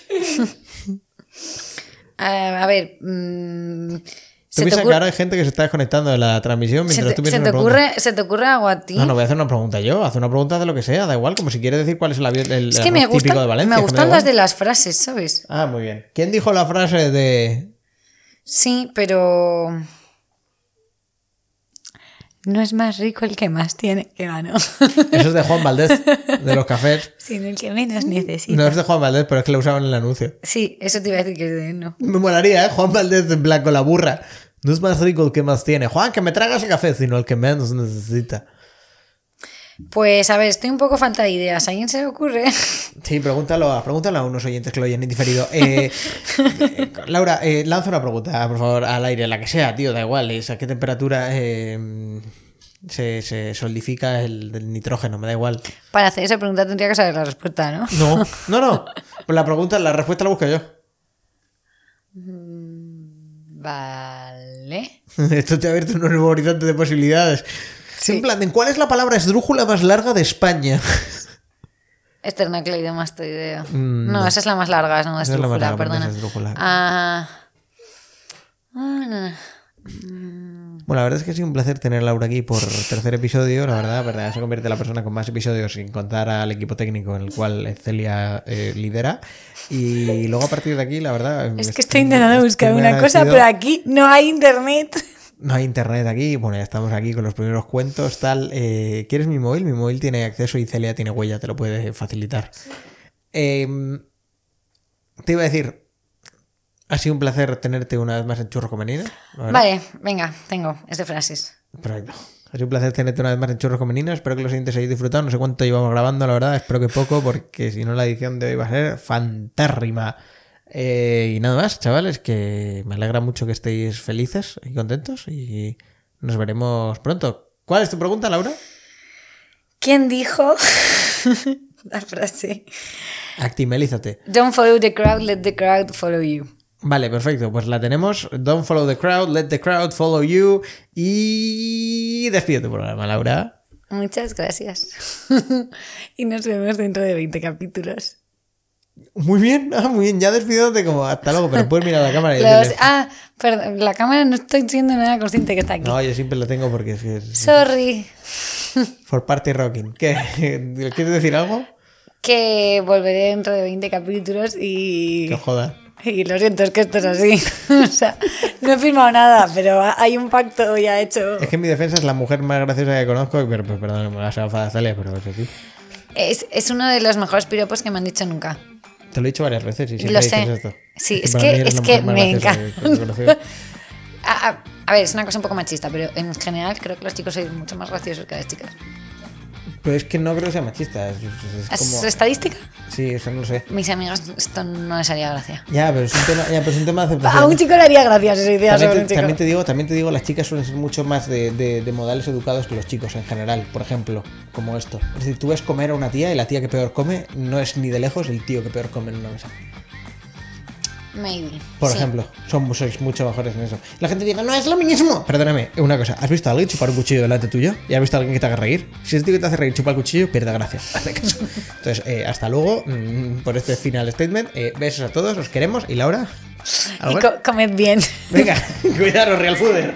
Eh, a ver. mm, Tú ¿se, te piensas que ahora hay gente que se está desconectando de la transmisión se mientras te- tú piensas se te una pregunta. ocurre, ¿Se te ocurre algo a ti? No, no voy a hacer una pregunta yo. Haz una pregunta de lo que sea, da igual. Como si quieres decir cuál es el el, es el que me, arroz típico de Valencia. me gustan las de las frases, ¿sabes? Ah, muy bien. ¿Quién dijo la frase de. Sí, pero. No es más rico el que más tiene que gano, Eso es de Juan Valdés, de los cafés. sino el que menos necesita. No es de Juan Valdés, pero es que lo usaban en el anuncio. Sí, eso te iba a decir que es de él, no. Me molaría, ¿eh? Juan Valdés en plan con la burra. No es más rico el que más tiene. Juan, que me tragas el café, sino el que menos necesita. Pues a ver, estoy un poco falta de ideas. ¿A alguien se le ocurre? Sí, pregúntalo a, pregúntalo a unos oyentes que lo oyen en diferido. Eh, eh, Laura, eh, lanza una pregunta, por favor, al aire, la que sea, tío, da igual. es ¿A qué temperatura eh, se, se solidifica el, el nitrógeno? Me da igual. Para hacer esa pregunta tendría que saber la respuesta, ¿no? No, no, no. Pues la pregunta, la respuesta la busco yo. Vale. Esto te ha abierto un nuevo horizonte de posibilidades. Sí. En plan, ¿en ¿cuál es la palabra esdrújula más larga de España? Esternocleidomastoideo. Mm, no, no. esa es la más larga, no, Esa es la más larga, perdona. es esdrújula. Ah. Ah, no. Bueno, la verdad es que ha sido un placer tener a Laura aquí por tercer episodio. La verdad, verdad, se convierte en la persona con más episodios sin contar al equipo técnico en el cual Celia eh, lidera. Y luego a partir de aquí, la verdad. Es que estoy intentando buscar una cosa, pero aquí no hay internet. No hay internet aquí. Bueno, ya estamos aquí con los primeros cuentos, tal. Eh, ¿Quieres mi móvil? Mi móvil tiene acceso y Celia tiene huella, te lo puede facilitar. Eh, te iba a decir. Ha sido un placer tenerte una vez más en Churro con Menina. Vale, venga, tengo, es de frases. Perfecto. Ha sido un placer tenerte una vez más en Churros con Menina. Espero que los siguientes hayáis disfrutado. No sé cuánto llevamos grabando, la verdad. Espero que poco, porque si no, la edición de hoy va a ser fantárrima. Eh, y nada más, chavales, que me alegra mucho que estéis felices y contentos. Y nos veremos pronto. ¿Cuál es tu pregunta, Laura? ¿Quién dijo la frase? Actimelízate. Don't follow the crowd, let the crowd follow you. Vale, perfecto. Pues la tenemos. Don't follow the crowd, let the crowd follow you. Y despido tu programa, Laura. Muchas gracias. y nos vemos dentro de 20 capítulos. Muy bien, ah, muy bien. Ya despidiéndote como hasta luego, pero puedes mirar la cámara y Los- ah, perdón, la cámara no estoy siendo nada consciente que está aquí. No, yo siempre lo tengo porque es que es Sorry. for party rocking. ¿Qué? ¿Quieres decir algo? Que volveré dentro de 20 capítulos y... Que joda. Y lo siento, es que esto es así. o sea, no he firmado nada, pero hay un pacto ya hecho. Es que en mi defensa es la mujer más graciosa que conozco, pero pues, perdón, me vas a pero es así. Es, es uno de los mejores piropos que me han dicho nunca. Te lo he dicho varias veces y siempre Lo dices sé. esto. Sí, es que- es que mujer más me encanta. que. A, a- a ver, es una cosa un poco machista, pero en general creo que los chicos sois mucho más graciosos que las chicas. Pero es que no creo que sea machista. Es, es- es ¿Es como... estadística? Sí, eso no lo sé. Mis amigas, esto no les haría gracia. Ya, pero es un tema, ya, pero es un tema de A aceptación. un chico le haría gracia esa idea También sobre te, un chico. también te digo, también te digo, las chicas suelen ser mucho más de, de- de modales educados que los chicos en general, por ejemplo, como esto. Es decir, tú ves comer a una tía y la tía que peor come no es ni de lejos el tío que peor come en una mesa. Maybe. Por sí. ejemplo, son, sois mucho mejores en eso. La gente diga, no es lo mismo. Perdóname, una cosa, ¿has visto a alguien chupar un cuchillo delante tuyo? ¿Y has visto a alguien que te haga reír? Si ese tío que te hace reír chupa el cuchillo, pierde gracia. Entonces, eh, hasta luego mm, por este final statement. Eh, besos a todos, os queremos. Y Laura, Y co- comed bien. Venga, cuidaros, Real Fooder.